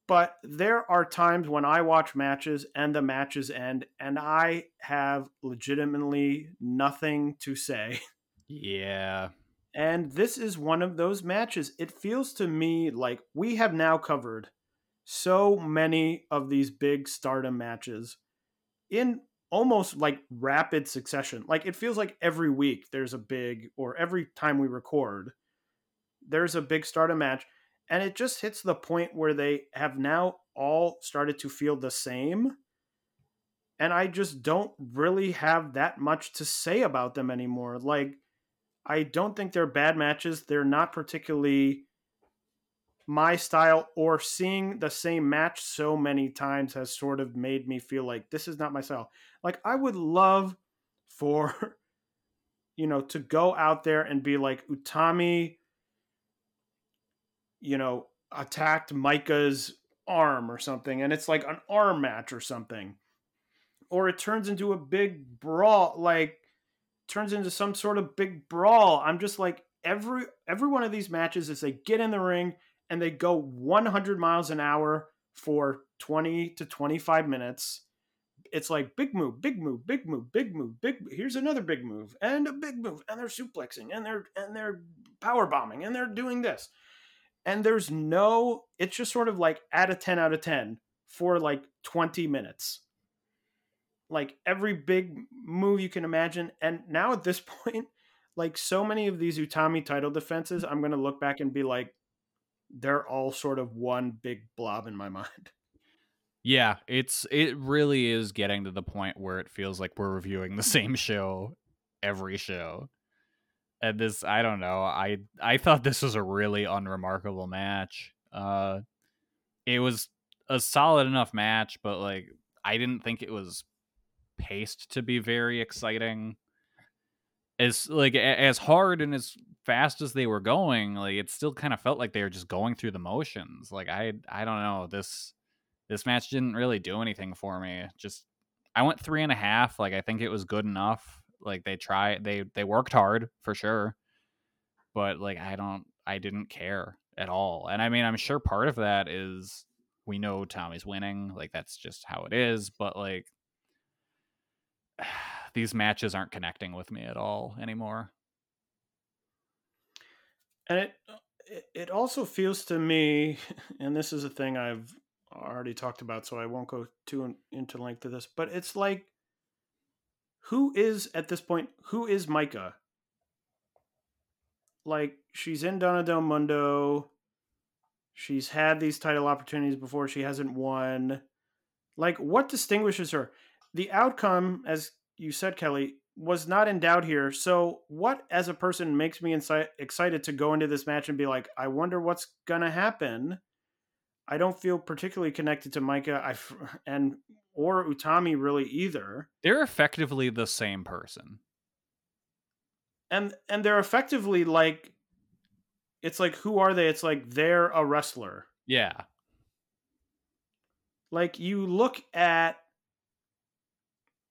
but there are times when I watch matches and the matches end, and I have legitimately nothing to say. Yeah. And this is one of those matches. It feels to me like we have now covered so many of these big stardom matches in almost like rapid succession. Like it feels like every week there's a big, or every time we record, there's a big stardom match and it just hits the point where they have now all started to feel the same and i just don't really have that much to say about them anymore. Like i don't think they're bad matches. They're not particularly my style or seeing the same match so many times has sort of made me feel like this is not my style. Like i would love for you know to go out there and be like utami you know, attacked Maika's arm or something, and it's like an arm match or something. Or it turns into a big brawl, like turns into some sort of big brawl. I'm just like every every one of these matches is they get in the ring and they go 100 miles an hour for 20 to 25 minutes. It's like big move, big move, big move, big move, big. Here's another big move and a big move, and they're suplexing and they're and they're power bombing and they're doing this and there's no it's just sort of like at a 10 out of 10 for like 20 minutes. Like every big move you can imagine and now at this point like so many of these utami title defenses i'm going to look back and be like they're all sort of one big blob in my mind. Yeah it's it really is getting to the point where it feels like we're reviewing the same show every show and this I don't know. I I thought this was a really unremarkable match. Uh it was a solid enough match, but like I didn't think it was paced to be very exciting. As like as hard and as fast as they were going, like it still kind of felt like they were just going through the motions. Like I I don't know this this match didn't really do anything for me. Just I went three and a half. Like I think it was good enough. Like they try they they worked hard for sure. But like I don't I didn't care at all. And I mean I'm sure part of that is we know Tommy's winning, like that's just how it is, but like these matches aren't connecting with me at all anymore. And it uh, it also feels to me, and this is a thing I've already talked about, so I won't go too into length of this, but it's like who is at this point who is maika Like she's in Donna Del Mondo. She's had these title opportunities before. She hasn't won. Like what distinguishes her? The outcome, as you said, Kelly, was not in doubt here. So, what as a person makes me insi- excited to go into this match and be like, I wonder what's gonna happen? I don't feel particularly connected to Maika. I and or Utami really either. They're effectively the same person. And and they're effectively like it's like who are they? It's like they're a wrestler. Yeah. Like you look at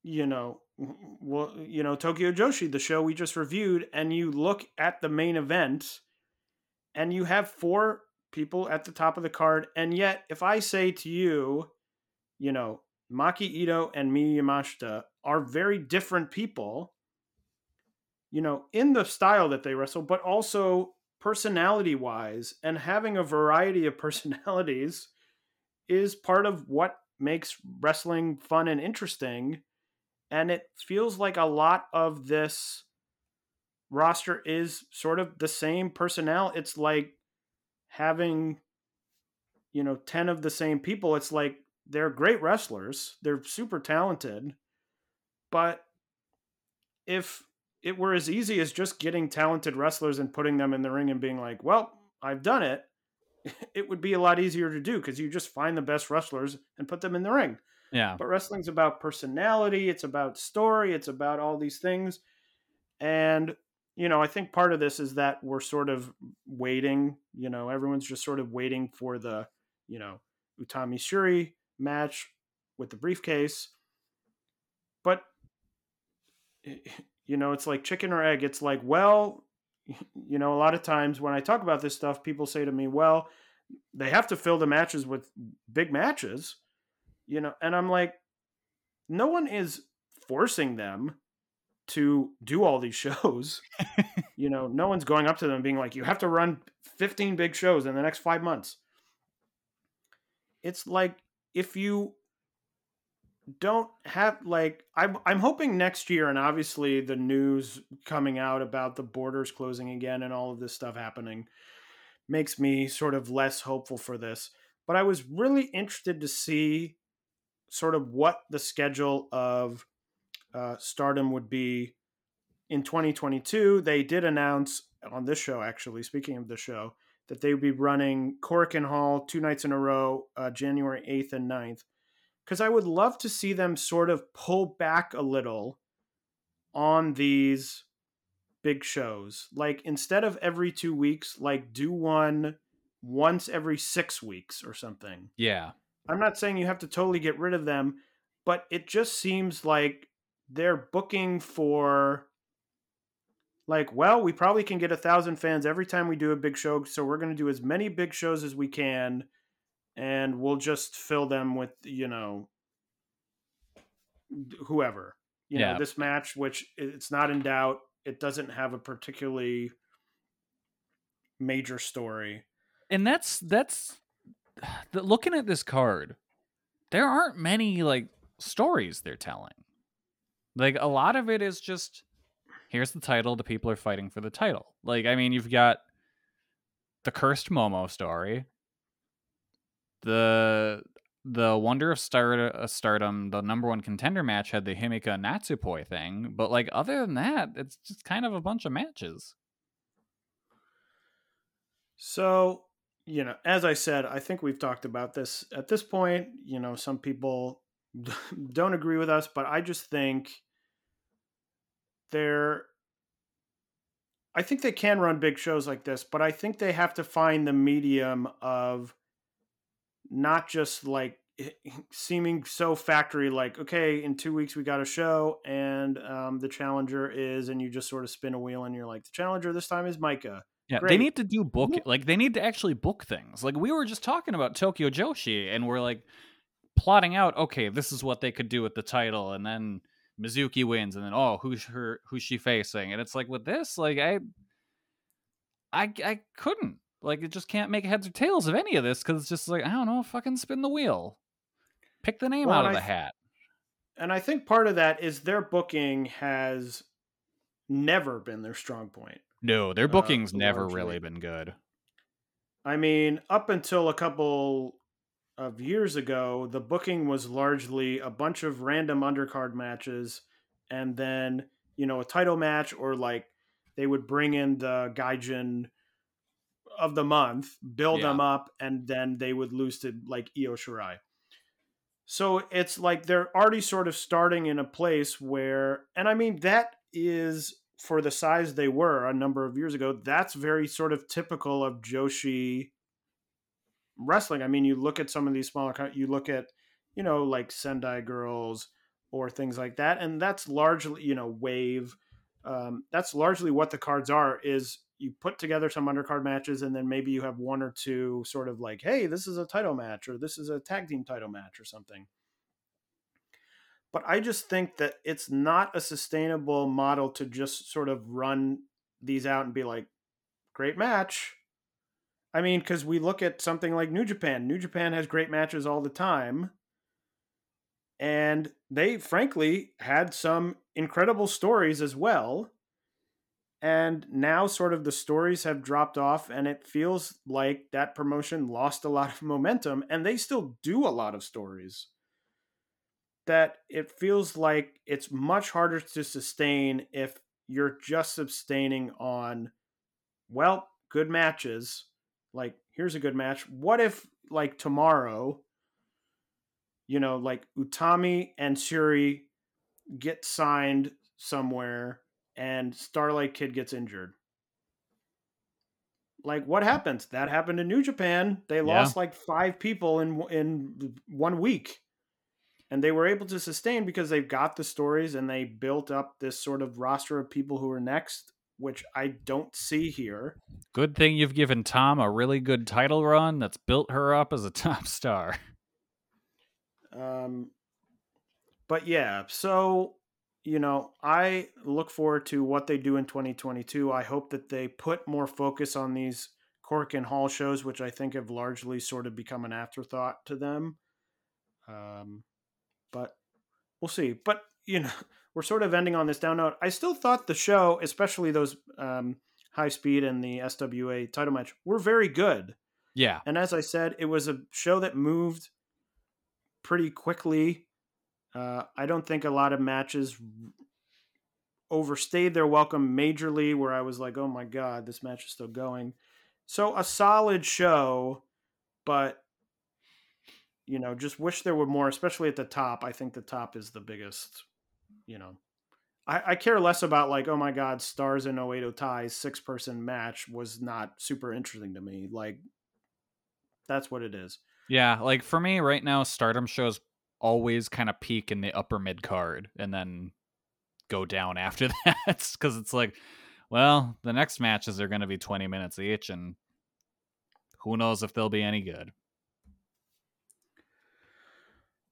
you know, well, you know, Tokyo Joshi, the show we just reviewed, and you look at the main event and you have four people at the top of the card. And yet, if I say to you, you know, Maki Ito and Miyu Yamashita are very different people, you know, in the style that they wrestle, but also personality wise. And having a variety of personalities is part of what makes wrestling fun and interesting. And it feels like a lot of this roster is sort of the same personnel. It's like having, you know, 10 of the same people. It's like they're great wrestlers. They're super talented. But if it were as easy as just getting talented wrestlers and putting them in the ring and being like, well, I've done it, it would be a lot easier to do because you just find the best wrestlers and put them in the ring. Yeah. But wrestling's about personality, it's about story, it's about all these things. And, you know, I think part of this is that we're sort of waiting, you know, everyone's just sort of waiting for the, you know, Utami Syuri match with the briefcase. But eh, you know, it's like chicken or egg. It's like, well, you know, a lot of times when I talk about this stuff, people say to me, well, they have to fill the matches with big matches, you know. And I'm like, no one is forcing them to do all these shows. you know, no one's going up to them being like, you have to run 15 big shows in the next five months. It's like if you don't have like I'm I'm hoping next year and obviously the news coming out about the borders closing again and all of this stuff happening makes me sort of less hopeful for this. But I was really interested to see sort of what the schedule of uh, Stardom would be in 2022. They did announce on this show, actually, speaking of the show, that they would be running Korakuen Hall two nights in a row, uh, January 8th and 9th because I would love to see them sort of pull back a little on these big shows. Like instead of every two weeks, like do one once every six weeks or something. Yeah. I'm not saying you have to totally get rid of them, but it just seems like they're booking for like, well, we probably can get a thousand fans every time we do a big show, so we're going to do as many big shows as we can and we'll just fill them with you know whoever you Yeah. know this match which it's not in doubt it doesn't have a particularly major story and that's that's the, looking at this card there aren't many like stories they're telling like a lot of it is just here's the title the people are fighting for the title. Like i mean you've got the cursed momo story the the wonder of Star, uh, stardom the number one contender match had the himeka natsupoi thing but like other than that it's just kind of a bunch of matches. So you know as i said i think we've talked about this. At this point you know some people don't agree with us but i just think they're I think they can run big shows like this, but I think they have to find the medium of not just like seeming so factory like okay in two weeks we got a show and um, the challenger is and you just sort of spin a wheel and you're like the challenger this time is maika Yeah, they need to do book. Like they need to actually book things. Like we were just talking about Tokyo Joshi, and we're like plotting out. Okay, this is what they could do with the title, and then Mizuki wins, and then oh, who's her? Who's she facing? And it's like with this, like I, I, I couldn't. Like it just can't make heads or tails of any of this because it's just like I don't know. Fucking spin the wheel, pick the name Well, out of and the I hat. and i think part of that is their booking has never been their strong point No, their uh, booking's never largely. really been good. I mean, up until a couple of years ago, the booking was largely a bunch of random undercard matches and then, you know, a title match or like they would bring in the Gaijin of the month, build Yeah. them up, and then they would lose to like Io Shirai. So it's like they're already sort of starting in a place where, and I mean, that is for the size they were a number of years ago, that's very sort of typical of Joshi wrestling. I mean, you look at some of these smaller, you look at, you know, like Sendai Girls or things like that, and that's largely, you know, Wave. Um, that's largely what the cards are. Is you put together some undercard matches, and then maybe you have one or two sort of like, hey, this is a title match, or this is a tag team title match, or something. But I just think that it's not a sustainable model to just sort of run these out and be like, great match. I mean, because we look at something like New Japan. New Japan has great matches all the time. And they, frankly, had some incredible stories as well. And now, sort of, the stories have dropped off, and it feels like that promotion lost a lot of momentum. And they still do a lot of stories that it feels like it's much harder to sustain if you're just sustaining on well good matches like here's a good match. What if like tomorrow you know like utami and syuri get signed somewhere and starlight kid gets injured? Like what happens? That happened in new japan. They lost like five people in in one week. And they were able to sustain because they've got the stories and they built up this sort of roster of people who are next which I don't see here. Good thing you've given Tam a really good title run that's built her up as a top star. Um, but yeah, so you know, I look forward to what they do in 2022. I hope that they put more focus on these Korakuen Hall shows, which I think have largely sort of become an afterthought to them. Um, but we'll see. But you know, we're sort of ending on this down note. I still thought the show, especially those um, high speed and the SWA title match, were very good. Yeah, And as I said, it was a show that moved pretty quickly. Uh, I don't think a lot of matches overstayed their welcome majorly, where I was like, oh my God, this match is still going. So a solid show, but you know, just wish there were more, especially at the top. I think the top is the biggest, you know. I, I care less about like, oh my god, stars in Oedo Tai's six person match was not super interesting to me. Like that's what it is. yeah. Like for me right now, Stardom shows always kind of peak in the upper mid card and then go down after that because it's like, well, the next matches are going to be 20 minutes each, and who knows if they'll be any good.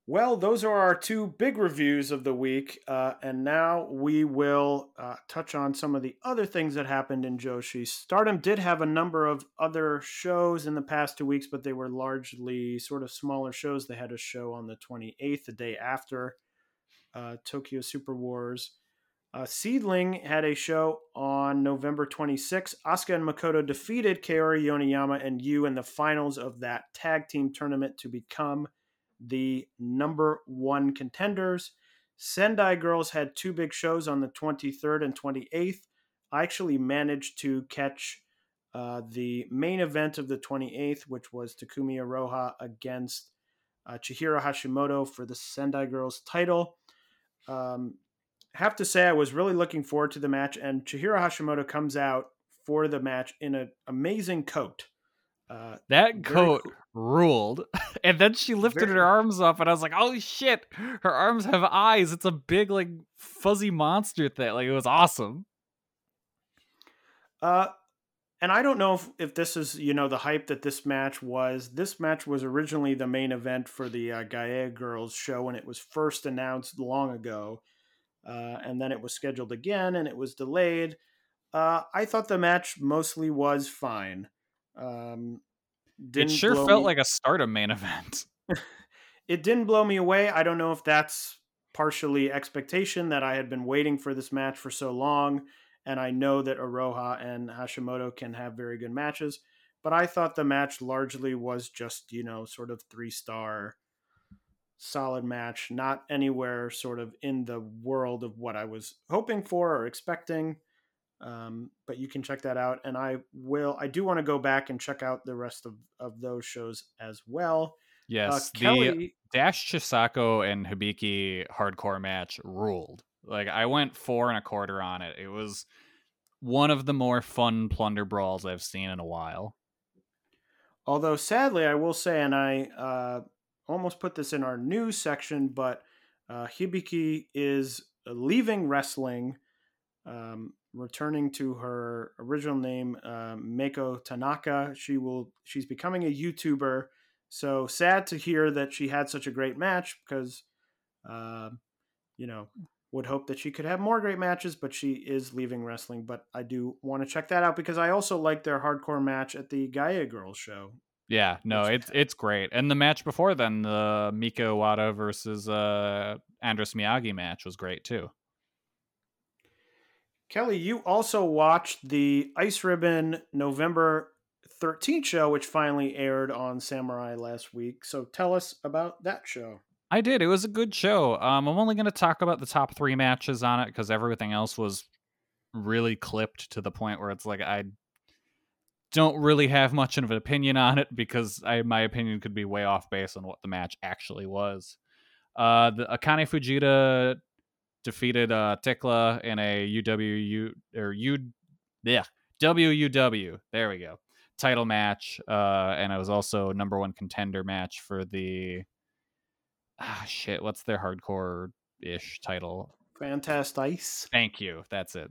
Well, those are our two big reviews of the week. Uh, and now we will uh, touch on some of the other things that happened in Joshi. Stardom did have a number of other shows in the past two weeks, but they were largely sort of smaller shows. They had a show on the 28th, the day after uh, Tokyo Super Wars. Uh, Seadlinnng had a show on November 26th. Asuka and Makoto defeated Kaori Yoneyama and Yu in the finals of that tag team tournament to become the number one contenders. Sendai Girls had two big shows on the 23rd and 28th. I actually managed to catch uh, the main event of the 28th, which was Takumi Iroha against uh, Chihiro Hashimoto for the Sendai Girls title. Um, have to say, I was really looking forward to the match, and Chihiro Hashimoto comes out for the match in an amazing coat. Uh, That coat cool. ruled. And then she lifted Very- her arms up, and I was like, oh shit, her arms have eyes. It's a big, like, fuzzy monster thing. Like, it was awesome. Uh, and I don't know if, if this is you know the hype that this match was. This match was originally the main event for the uh, Gaia Girls show when it was first announced long ago, uh, and then it was scheduled again and it was delayed. Uh, I thought the match mostly was fine. Um, It sure felt me- like a stardom main event. it didn't blow me away. I don't know if that's partially expectation that I had been waiting for this match for so long, and I know that Iroha and Hashimoto can have very good matches. But I thought the match largely was just, you know, sort of three star solid match, not anywhere sort of in the world of what I was hoping for or expecting. Um, but you can check that out. And I will, I do want to go back and check out the rest of, of those shows as well. Yes, uh, the Kelly, Dash Chisako and Hibiki hardcore match ruled. Like, I went four and a quarter on it. It was one of the more fun plunder brawls I've seen in a while. Although sadly, I will say, and I uh, almost put this in our news section, but uh, Hibiki is leaving wrestling, um, returning to her original name, uh, Meiko Tanaka. She will. She's becoming a YouTuber. So sad to hear that she had such a great match because, uh, you know, would hope that she could have more great matches, but she is leaving wrestling. But I do want to check that out because I also like their hardcore match at the Gaia Girls show. Yeah, no, it's it's great. And the match before then, the Miko Wada versus uh Andras Miyagi match was great too. Kelly, you also watched the Ice Ribbon November 13th show, which finally aired on Samurai last week. So tell us about that show. I did. It was a good show. Um, I'm only going to talk about the top three matches on it because everything else was really clipped to the point where it's like I don't really have much of an opinion on it because I my opinion could be way off based on what the match actually was. Uh, the Akane Fujita defeated uh, Thekla in a UWU or U, yeah, WUW. There we go. Title match, uh, and it was also number one contender match for the ah shit. What's their hardcore ish title? Fantastic Ice. Thank you. That's it.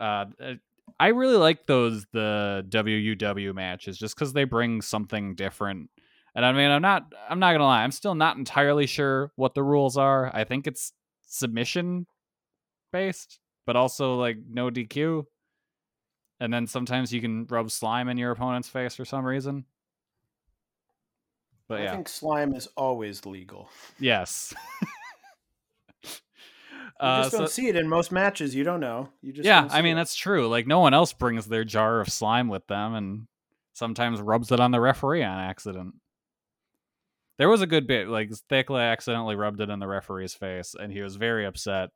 Uh, uh, I really like those the WUW matches just because they bring something different. And I mean, I'm not I'm not gonna lie, I'm still not entirely sure what the rules are. I think it's submission based, but also like no DQ. And then sometimes you can rub slime in your opponent's face for some reason. But I yeah, think slime is always legal. yes. You Uh, just don't so- see it in most matches. You don't know. You just yeah, I mean it. that's true. Like no one else brings their jar of slime with them, and sometimes rubs it on the referee on accident. There was a good bit like Thekla accidentally rubbed it in the referee's face, and he was very upset.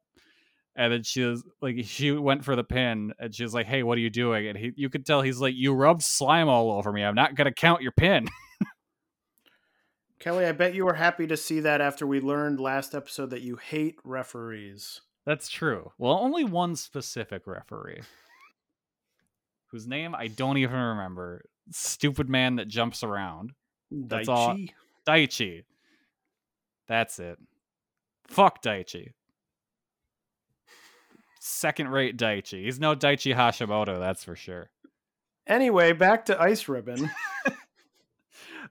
And then she was like, she went for the pin, and she was like, "Hey, what are you doing?" And he, you could tell he's like, "You rubbed slime all over me. I'm not gonna count your pin." Kelly, I bet you were happy to see that after we learned last episode that you hate referees. That's true. Well, only one specific referee, whose name I don't even remember. Stupid man that jumps around. That's all- Daichi. That's it. Fuck Daichi. Second rate Daichi. He's no Daichi Hashimoto, that's for sure. Anyway, back to Ice Ribbon.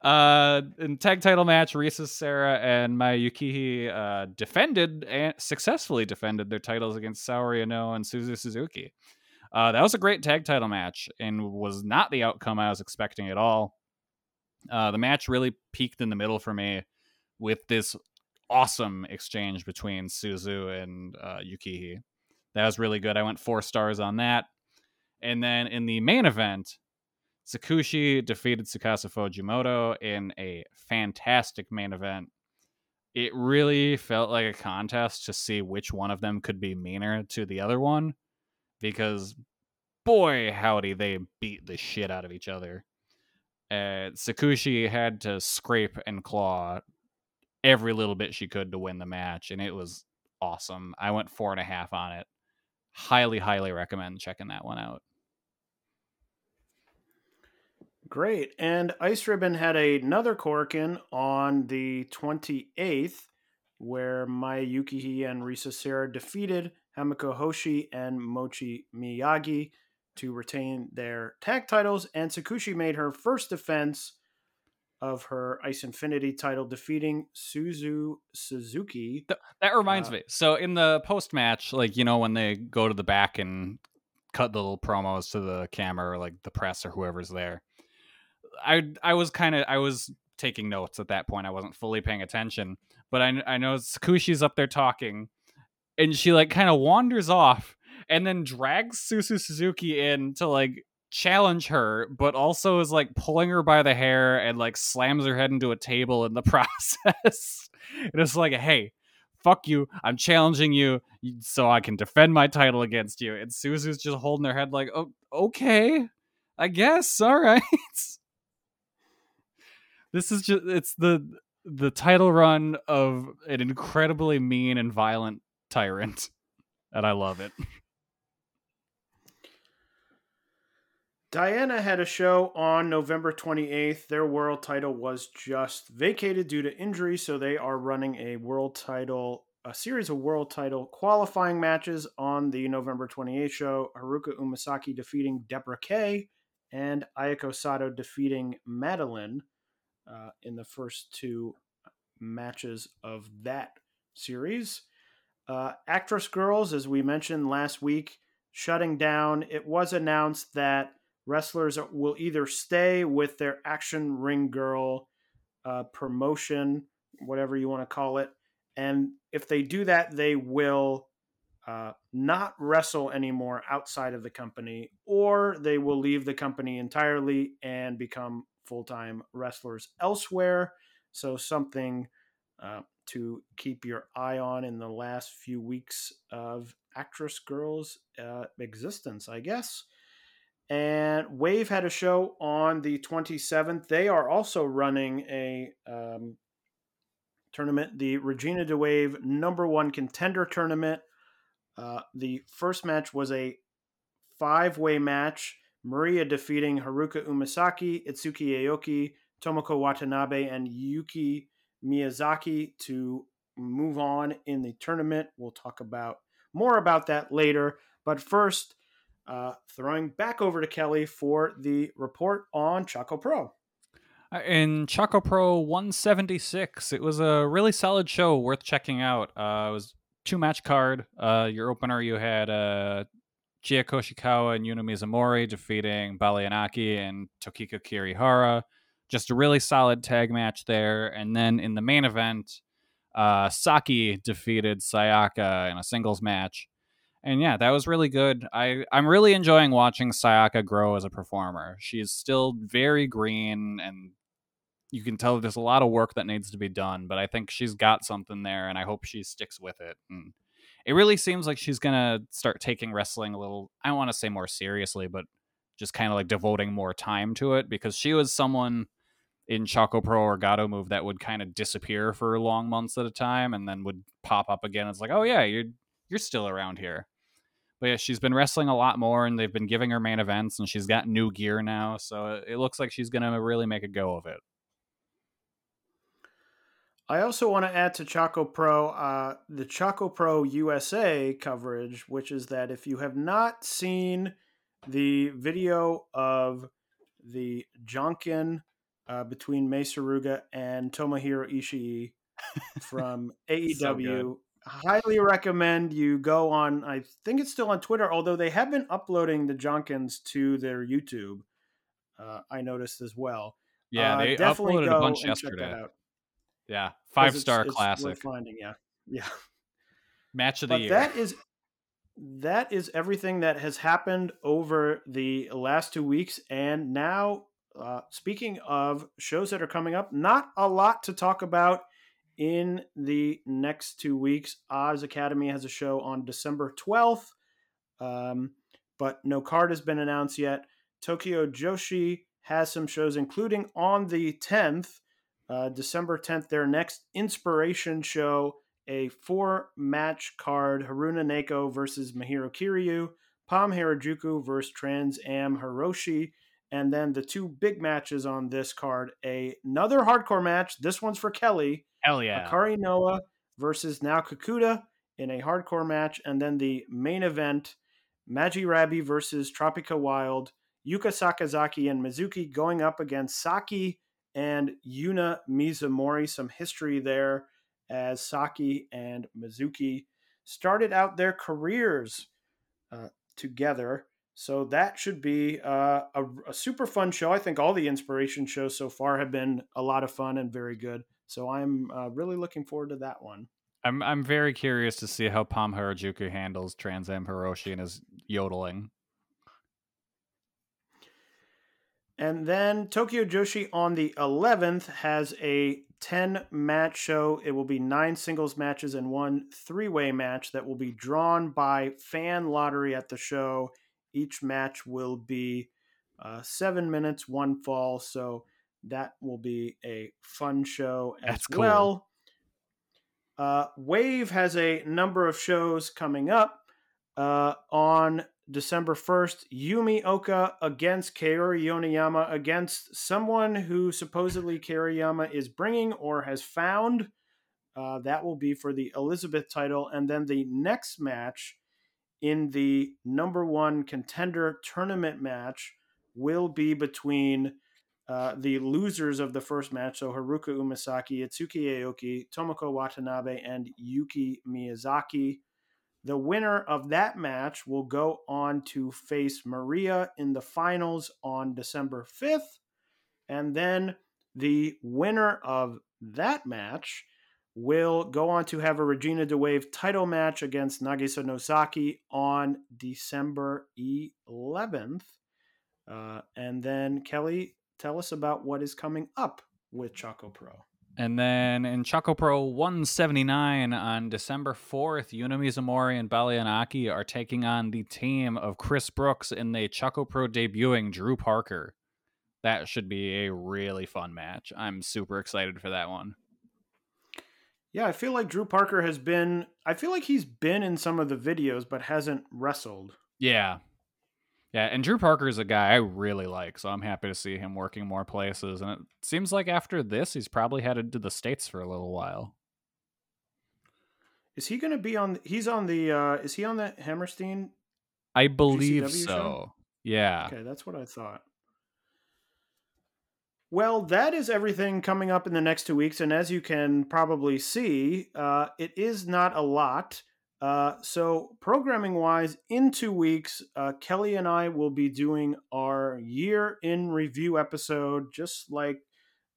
Uh, in tag title match, Risa Sera and Maya Yukihi uh, defended and successfully defended their titles against Saori Anou and Suzu Suzuki. Uh, that was a great tag title match and was not the outcome I was expecting at all. Uh, the match really peaked in the middle for me with this awesome exchange between Suzu and uh, Yukihi. That was really good. I went four stars on that. And then in the main event, Sakushi defeated Tsukasa Fujimoto in a fantastic main event. It really felt like a contest to see which one of them could be meaner to the other one because boy howdy they beat the shit out of each other. Uh, Sakushi had to scrape and claw every little bit she could to win the match, and it was awesome. I went four and a half on it. Highly, highly recommend checking that one out. Great. And Ice Ribbon had another Korakuen on the 28th, where Maya Yukihi and Risa Sera defeated Hamuko Hoshi and Mochi Miyagi to retain their tag titles. And Sakushi made her first defense of her Ice Infinity title, defeating Suzu Suzuki. That reminds Uh, me. So in the post match, like you know when they go to the back and cut the little promos to the camera or like the press or whoever's there, I I was kind of I was taking notes at that point. I wasn't fully paying attention, but I I know Sakushi's up there talking, and she like kind of wanders off and then drags Suzu Suzuki in to like challenge her, but also is like pulling her by the hair and like slams her head into a table in the process. and it's like, hey, fuck you. I'm challenging you so I can defend my title against you. And Suzu's just holding her head like, oh, okay, I guess. All right. this is just, it's the, the title run of an incredibly mean and violent tyrant. And I love it. Diana had a show on November 28th. Their world title was just vacated due to injury, so they are running a world title, a series of world title qualifying matches on the November 28th show. Haruka Umesaki defeating Deborah Kay and Ayako Sato defeating Madeline uh, in the first two matches of that series. Uh, Actress Girls, as we mentioned last week, shutting down. It was announced that wrestlers will either stay with their action ring girl uh, promotion, whatever you want to call it, and if they do that, they will uh, not wrestle anymore outside of the company, or they will leave the company entirely and become full time wrestlers elsewhere. So, something uh, to keep your eye on in the last few weeks of Actress Girls' uh, existence, I guess. And Wave had a show on the 27th. They are also running a um, tournament, the Regina de Wave number one contender tournament. Uh, the first match was a five way match. Maria defeating Haruka Umesaki, Itsuki Aoki, Tomoko Watanabe, and Yuki Miyazaki to move on in the tournament. We'll talk about more about that later. But first, uh, throwing back over to Kelly for the report on ChocoPro. Uh, In ChocoPro 176, it was a really solid show, worth checking out. Uh, it was two match card. Uh, your opener, you had uh, Chie Koishikawa and Yuna Mizumori defeating Baliyan Akki and Tokiko Kirihara. Just a really solid tag match there. And then in the main event, uh, Saki defeated Sayaka in a singles match. And yeah, that was really good. I, I'm really enjoying watching Sayaka grow as a performer. She's still very green, and you can tell there's a lot of work that needs to be done, but I think she's got something there, and I hope she sticks with it. And it really seems like she's to start taking wrestling a little, I don't want to say more seriously, but just kind of like devoting more time to it because she was someone in ChocoPro or Gatoh Move that would kind of disappear for long months at a time and then would pop up again. It's like, oh yeah, you're you're still around here. But yeah, she's been wrestling a lot more, and they've been giving her main events, and she's got new gear now, so it looks like she's gonna really make a go of it. I also want to add to ChocoPro uh, the ChocoPro USA coverage, which is that if you have not seen the video of the Janken uh, between Mei Suruga and Tomohiro Ishii from AEW, highly recommend you go on. I think it's still on Twitter, although they have been uploading the Jankens to their YouTube. Uh, I noticed as well. Yeah, Uh, they definitely uploaded go a bunch yesterday. Yeah, five star it's classic Finding, yeah, yeah. match of the But year. that is that is everything that has happened over the last two weeks, and now uh, speaking of shows that are coming up, not a lot to talk about in the next two weeks. Oz Academy has a show on December twelfth, um, but no card has been announced yet. Tokyo Joshi has some shows, including on the tenth. Uh, December 10th, their next inspiration show, a four match card Haruna Neko versus Mahiro Kiryu, Pom Harajuku versus Trans Am Hiroshi, and then the two big matches on this card another hardcore match. This one's for Kelly. Hell yeah! Hikari Noa versus Nao Kakuta in a hardcore match, and then the main event Magi Rabi versus Tropica Wild, Yuka Sakazaki and Mizuki going up against Saki and Yuna Mizumori. Some history there as Saki and Mizuki started out their careers uh, together. So that should be uh, a, a super fun show. I think all the inspiration shows so far have been a lot of fun and very good. So I'm uh, really looking forward to that one. I'm I'm very curious to see how Pom Harajuku handles Trans Am Hiroshi and his yodeling. And then Tokyo Joshi on the 11th has a 10 match show. It will be nine singles matches and one three way match that will be drawn by fan lottery at the show. Each match will be uh, seven minutes, one fall. So that will be a fun show as That's cool. well. Uh, Wave has a number of shows coming up. Uh, on December 1st, Yumi Ohka against Kaori Yoneyama against someone who supposedly Kaoriyama is bringing or has found. Uh, that will be for the Elizabeth title. And then the next match in the number one contender tournament match will be between uh, the losers of the first match, so Haruka Umesaki, Itsuki Aoki, Tomoko Watanabe, and Yuki Miyazaki. The winner of that match will go on to face Maria in the finals on December 5th. And then the winner of that match will go on to have a Regina di WAVE title match against Nagisa Nozaki on December 11th. Uh, and then, Kelly, tell us about what is coming up with ChocoPro. And then in ChocoPro 179 on December 4th, Yuna Mizumori and Baliyan Akki are taking on the team of Chris Brooks in the Choco Pro debuting Drew Parker. That should be a really fun match. I'm super excited for that one. Yeah, I feel like Drew Parker has been. I feel like he's been in some of the videos, but hasn't wrestled. Yeah. Yeah, and Drew Parker is a guy I really like, so I'm happy to see him working more places. And it seems like after this, he's probably headed to the States for a little while. Is he going to be on? He's on the. uh Is he on the Hammerstein I believe GCW show? so. Yeah. Okay, that's what I thought. Well, that is everything coming up in the next two weeks. And as you can probably see, uh, it is not a lot. Uh, so, programming wise, in two weeks, uh, Kelly and I will be doing our year in review episode, just like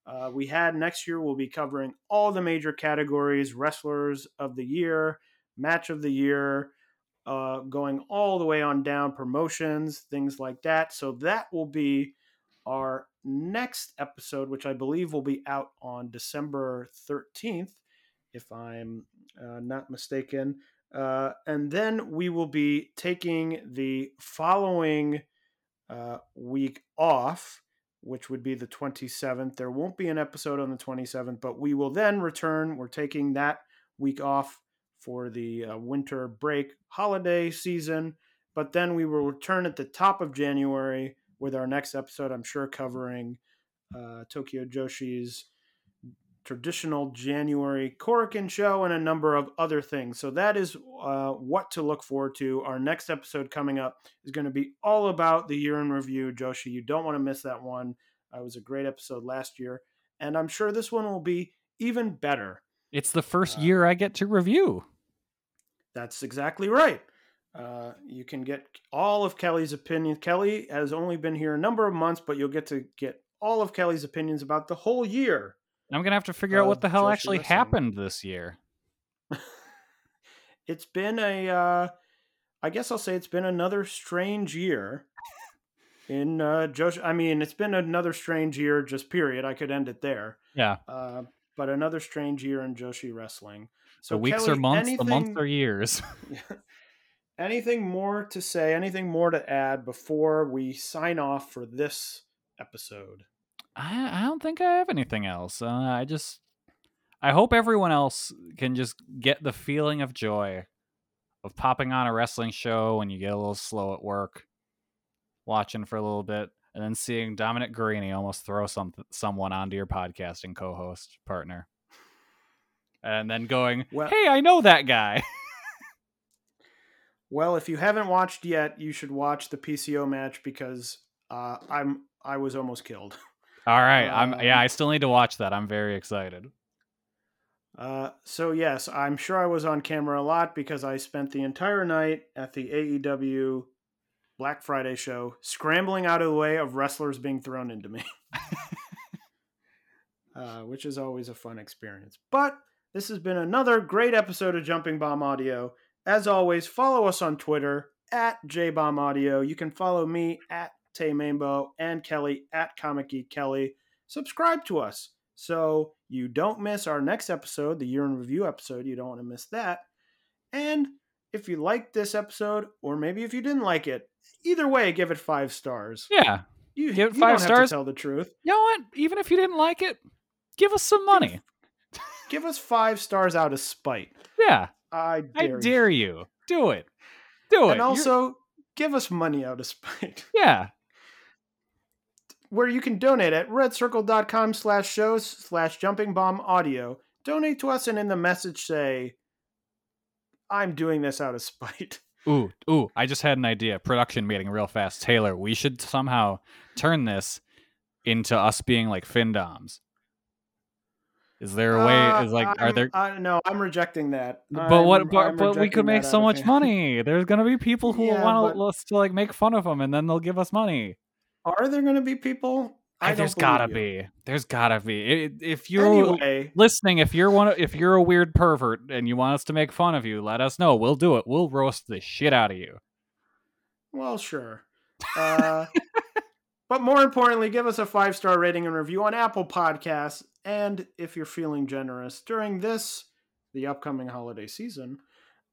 uh, we had next year. We'll be covering all the major categories wrestlers of the year, match of the year, uh, going all the way on down, promotions, things like that. So, that will be our next episode, which I believe will be out on December 13th, if I'm uh, not mistaken. Uh, and then we will be taking the following uh, week off, which would be the 27th. There won't be an episode on the 27th, but we will then return. We're taking that week off for the uh, winter break holiday season, but then we will return at the top of January with our next episode, I'm sure covering uh, Tokyo Joshi's traditional January Korakuen show and a number of other things. So that is uh, what to look forward to. Our next episode coming up is going to be all about the year in review, Joshi. You don't want to miss that one. Uh, it was a great episode last year, and I'm sure this one will be even better. It's the first Uh, year I get to review. That's exactly right. Uh, you can get all of Kelly's opinions. Kelly has only been here a number of months, but you'll get to get all of Kelly's opinions about the whole year. I'm gonna have to figure out uh, what the hell Joshi actually happened this year. It's been a, uh, I guess I'll say it's been another strange year in uh, Josh. I mean, it's been another strange year, just period. I could end it there. Yeah. Uh, but another strange year in Joshi wrestling. So the weeks Kelly, are months, the months or years. anything more to say? Anything more to add before we sign off for this episode? I, I don't think I have anything else. Uh, I just I hope everyone else can just get the feeling of joy of popping on a wrestling show when you get a little slow at work, watching for a little bit, and then seeing Dominic Garrini almost throw some someone onto your podcasting co-host partner. And then going, Well- "Hey, I know that guy." Well, if you haven't watched yet, you should watch the PCO match because uh, I'm I was almost killed. All right, I'm yeah, Um, I still need to watch that. I'm very excited. Uh, so yes, I'm sure I was on camera a lot because I spent the entire night at the AEW Black Friday show scrambling out of the way of wrestlers being thrown into me, uh, which is always a fun experience. But this has been another great episode of Jumping Bomb Audio. As always, follow us on Twitter at JBomb Audio. You can follow me at Tay Mambo and Kelly at Comic Geek Kelly. Subscribe to us so you don't miss our next episode, the year in review episode. You don't want to miss that. And if you liked this episode, or maybe if you didn't like it, either way, give it five stars. Yeah. You, Give it you five don't stars. Have to tell the truth. You know what? Even if you didn't like it, give us some money. Give us five stars out of spite. Yeah. I I dare, you. you. Do it. Do it. And You're- also, give us money out of spite. yeah. Where you can donate at redcircle.com slash shows slash jumping bomb audio. Donate to us and in the message say, I'm doing this out of spite. Ooh, ooh, I just had an idea. Production meeting real fast. Taylor, we should somehow turn this into us being like Findoms. Is there a way Uh, is like are I'm- there I, no, I'm rejecting that. but what I'm- but, but we could make so much money. There's going to be people who Yeah, want but- us to like make fun of them and then they'll give us money. Are there going to be people? I There's don't got to you. be. There's got to be. If you're Anyway, listening, if you're one, if you're a weird pervert and you want us to make fun of you, let us know. We'll do it. We'll roast the shit out of you. well, sure. Uh, but more importantly, give us a five star rating and review on Apple Podcasts. And if you're feeling generous during this, the upcoming holiday season,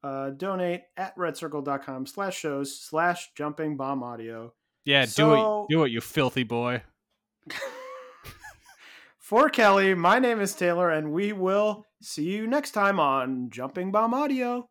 uh, donate at redcircle.com slash shows slash jumping bomb audio. Yeah, do it. Do it, you filthy boy. For Kelly, my name is Taylor, and we will see you next time on Jumping Bomb Audio.